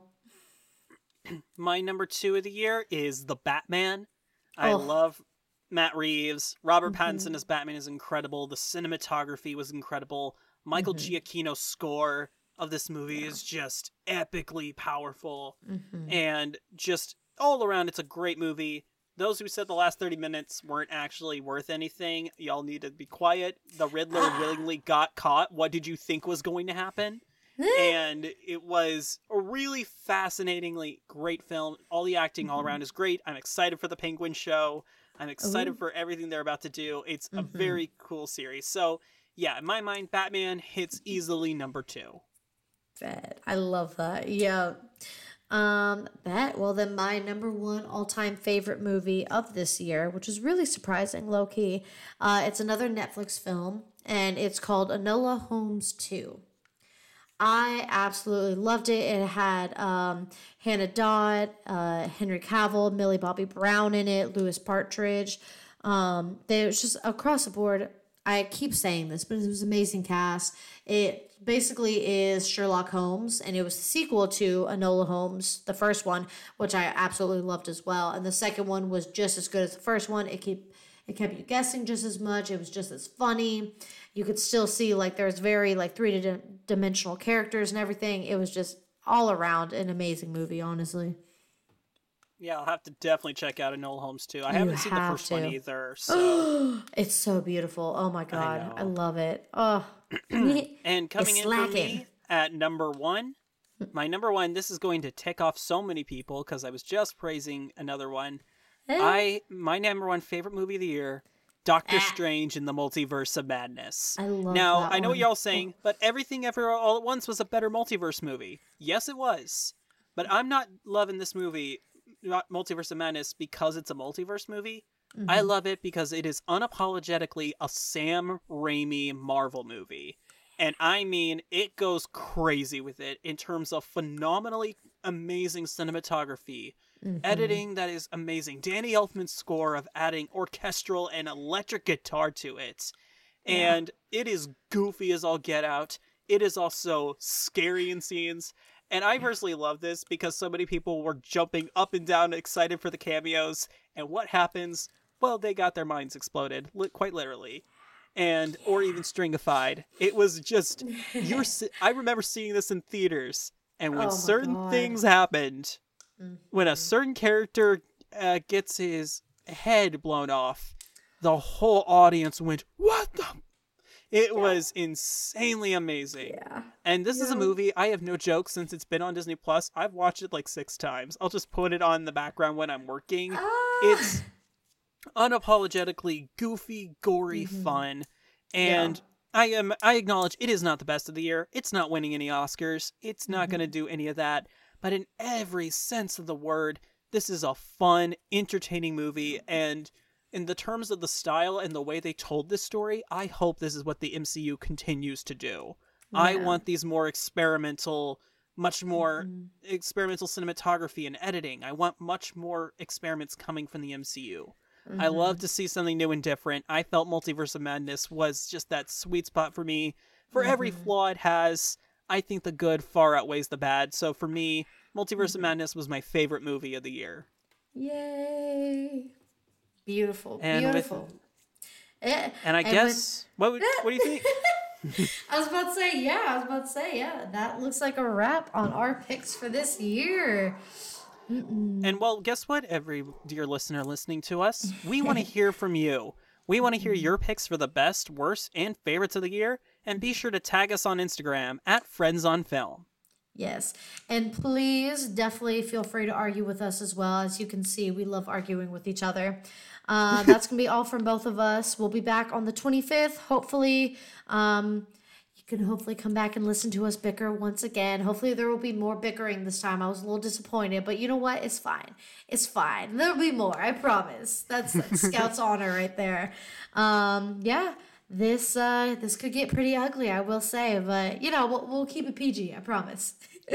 My number two of the year is The Batman. I Oh. love Matt Reeves. Robert Pattinson as Batman is incredible. The cinematography was incredible. Michael Giacchino's score of this movie is just epically powerful Mhm. and just all around it's a great movie those who said the last 30 minutes weren't actually worth anything y'all need to be quiet the riddler willingly got caught what did you think was going to happen and it was a really fascinatingly great film all the acting all around is great i'm excited for the penguin show i'm excited Ooh. for everything they're about to do it's a Mhm. very cool series so yeah in my mind batman hits easily number two Bet. I love that. Yeah. Um, bet. Well, then my number one all time favorite movie of this year, which is really surprising, low key. Uh, it's another Netflix film, and it's called Enola Holmes 2. I absolutely loved it. It had um, Hannah Dodd, uh, Henry Cavill, Millie Bobby Brown in it, Louis Partridge. Um, it was just across the board. I keep saying this, but it was an amazing cast. It basically is Sherlock Holmes, and it was the sequel to Enola Holmes, the first one, which I absolutely loved as well. And the second one was just as good as the first one. It kept it kept you guessing just as much. It was just as funny. You could still see like there's very like three dimensional characters and everything. It was just all around an amazing movie, honestly. yeah i'll have to definitely check out enola holmes too i You haven't seen the first one either so it's so beautiful. Oh my god, I, know. love it. Oh, And coming in for me at number one, my number one, this is going to tick off so many people because I was just praising another one. Eh? I my number one favorite movie of the year, Doctor Ah. Strange in the Multiverse of Madness. I love now I know what one. y'all saying, but Everything Ever All at Once was a better multiverse movie. Yes, it was, but I'm not loving this movie, not Multiverse of Madness, because it's a multiverse movie. I Mm-hmm. love it because it is unapologetically a Sam Raimi Marvel movie. And I mean, it goes crazy with it in terms of phenomenally amazing cinematography, Mm-hmm. editing that is amazing. Danny Elfman's score of adding orchestral and electric guitar to it. And it is goofy as all get out. It is also scary in scenes. And I personally love this because so many people were jumping up and down excited for the cameos. And what happens? Well, they got their minds exploded, li- quite literally. And, or even stringified. It was just, you're, I remember seeing this in theaters. And when Oh certain God. things happened, when Mm-hmm. a certain character uh, gets his head blown off, the whole audience went, What the? It was insanely amazing. Yeah. And this is a movie, I have no joke, since it's been on Disney Plus. I've watched it like six times. I'll just put it on in the background when I'm working. Ah. It's unapologetically goofy, gory Mhm. fun. And I am I acknowledge it is not the best of the year. It's not winning any Oscars. It's not going to do any of that. But in every sense of the word, this is a fun, entertaining movie and in the terms of the style and the way they told this story, I hope this is what the MCU continues to do. I want these more experimental, much more Mhm. experimental cinematography and editing. I want much more experiments coming from the MCU. I Mm-hmm. love to see something new and different. I felt Multiverse of Madness was just that sweet spot for me. For every Mhm. flaw it has, I think the good far outweighs the bad. So for me, Multiverse Mm-hmm. of Madness was my favorite movie of the year. Yay. Beautiful. And with- beautiful. Eh, And I And guess what would, what do you think? I was about to say, yeah, I was about to say, yeah, that looks like a wrap on our picks for this year. And well, guess what, every dear listener listening to us? We want to hear from you. We want to hear your picks for the best, worst, and favorites of the year. And be sure to tag us on Instagram at Friends on Film. Yes. And please definitely feel free to argue with us as well. As you can see, we love arguing with each other. Uh, that's going to be all from both of us. We'll be back on the 25th. Hopefully, um, you can hopefully come back and listen to us bicker once again. Hopefully, there will be more bickering this time. I was a little disappointed, but you know what? It's fine. It's fine. There'll be more. I promise. That's, that's Scout's honor right there. Um, yeah. This uh, this could get pretty ugly, I will say, but you know we'll, we'll keep it PG. I promise.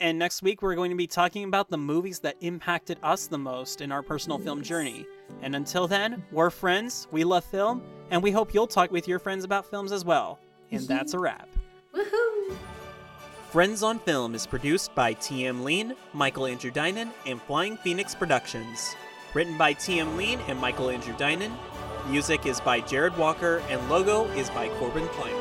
And next week, we're going to be talking about the movies that impacted us the most in our personal film journey. And until then, we're friends, we love film, and we hope you'll talk with your friends about films as well. And that's a wrap. Woohoo! Friends on Film is produced by TM Lein, Michael Andrew Dinan, and Flying Phoenix Productions. Written by TM Lein and Michael Andrew Dinan. Music is by Jared Walker, and logo is by Corbin Kleiner.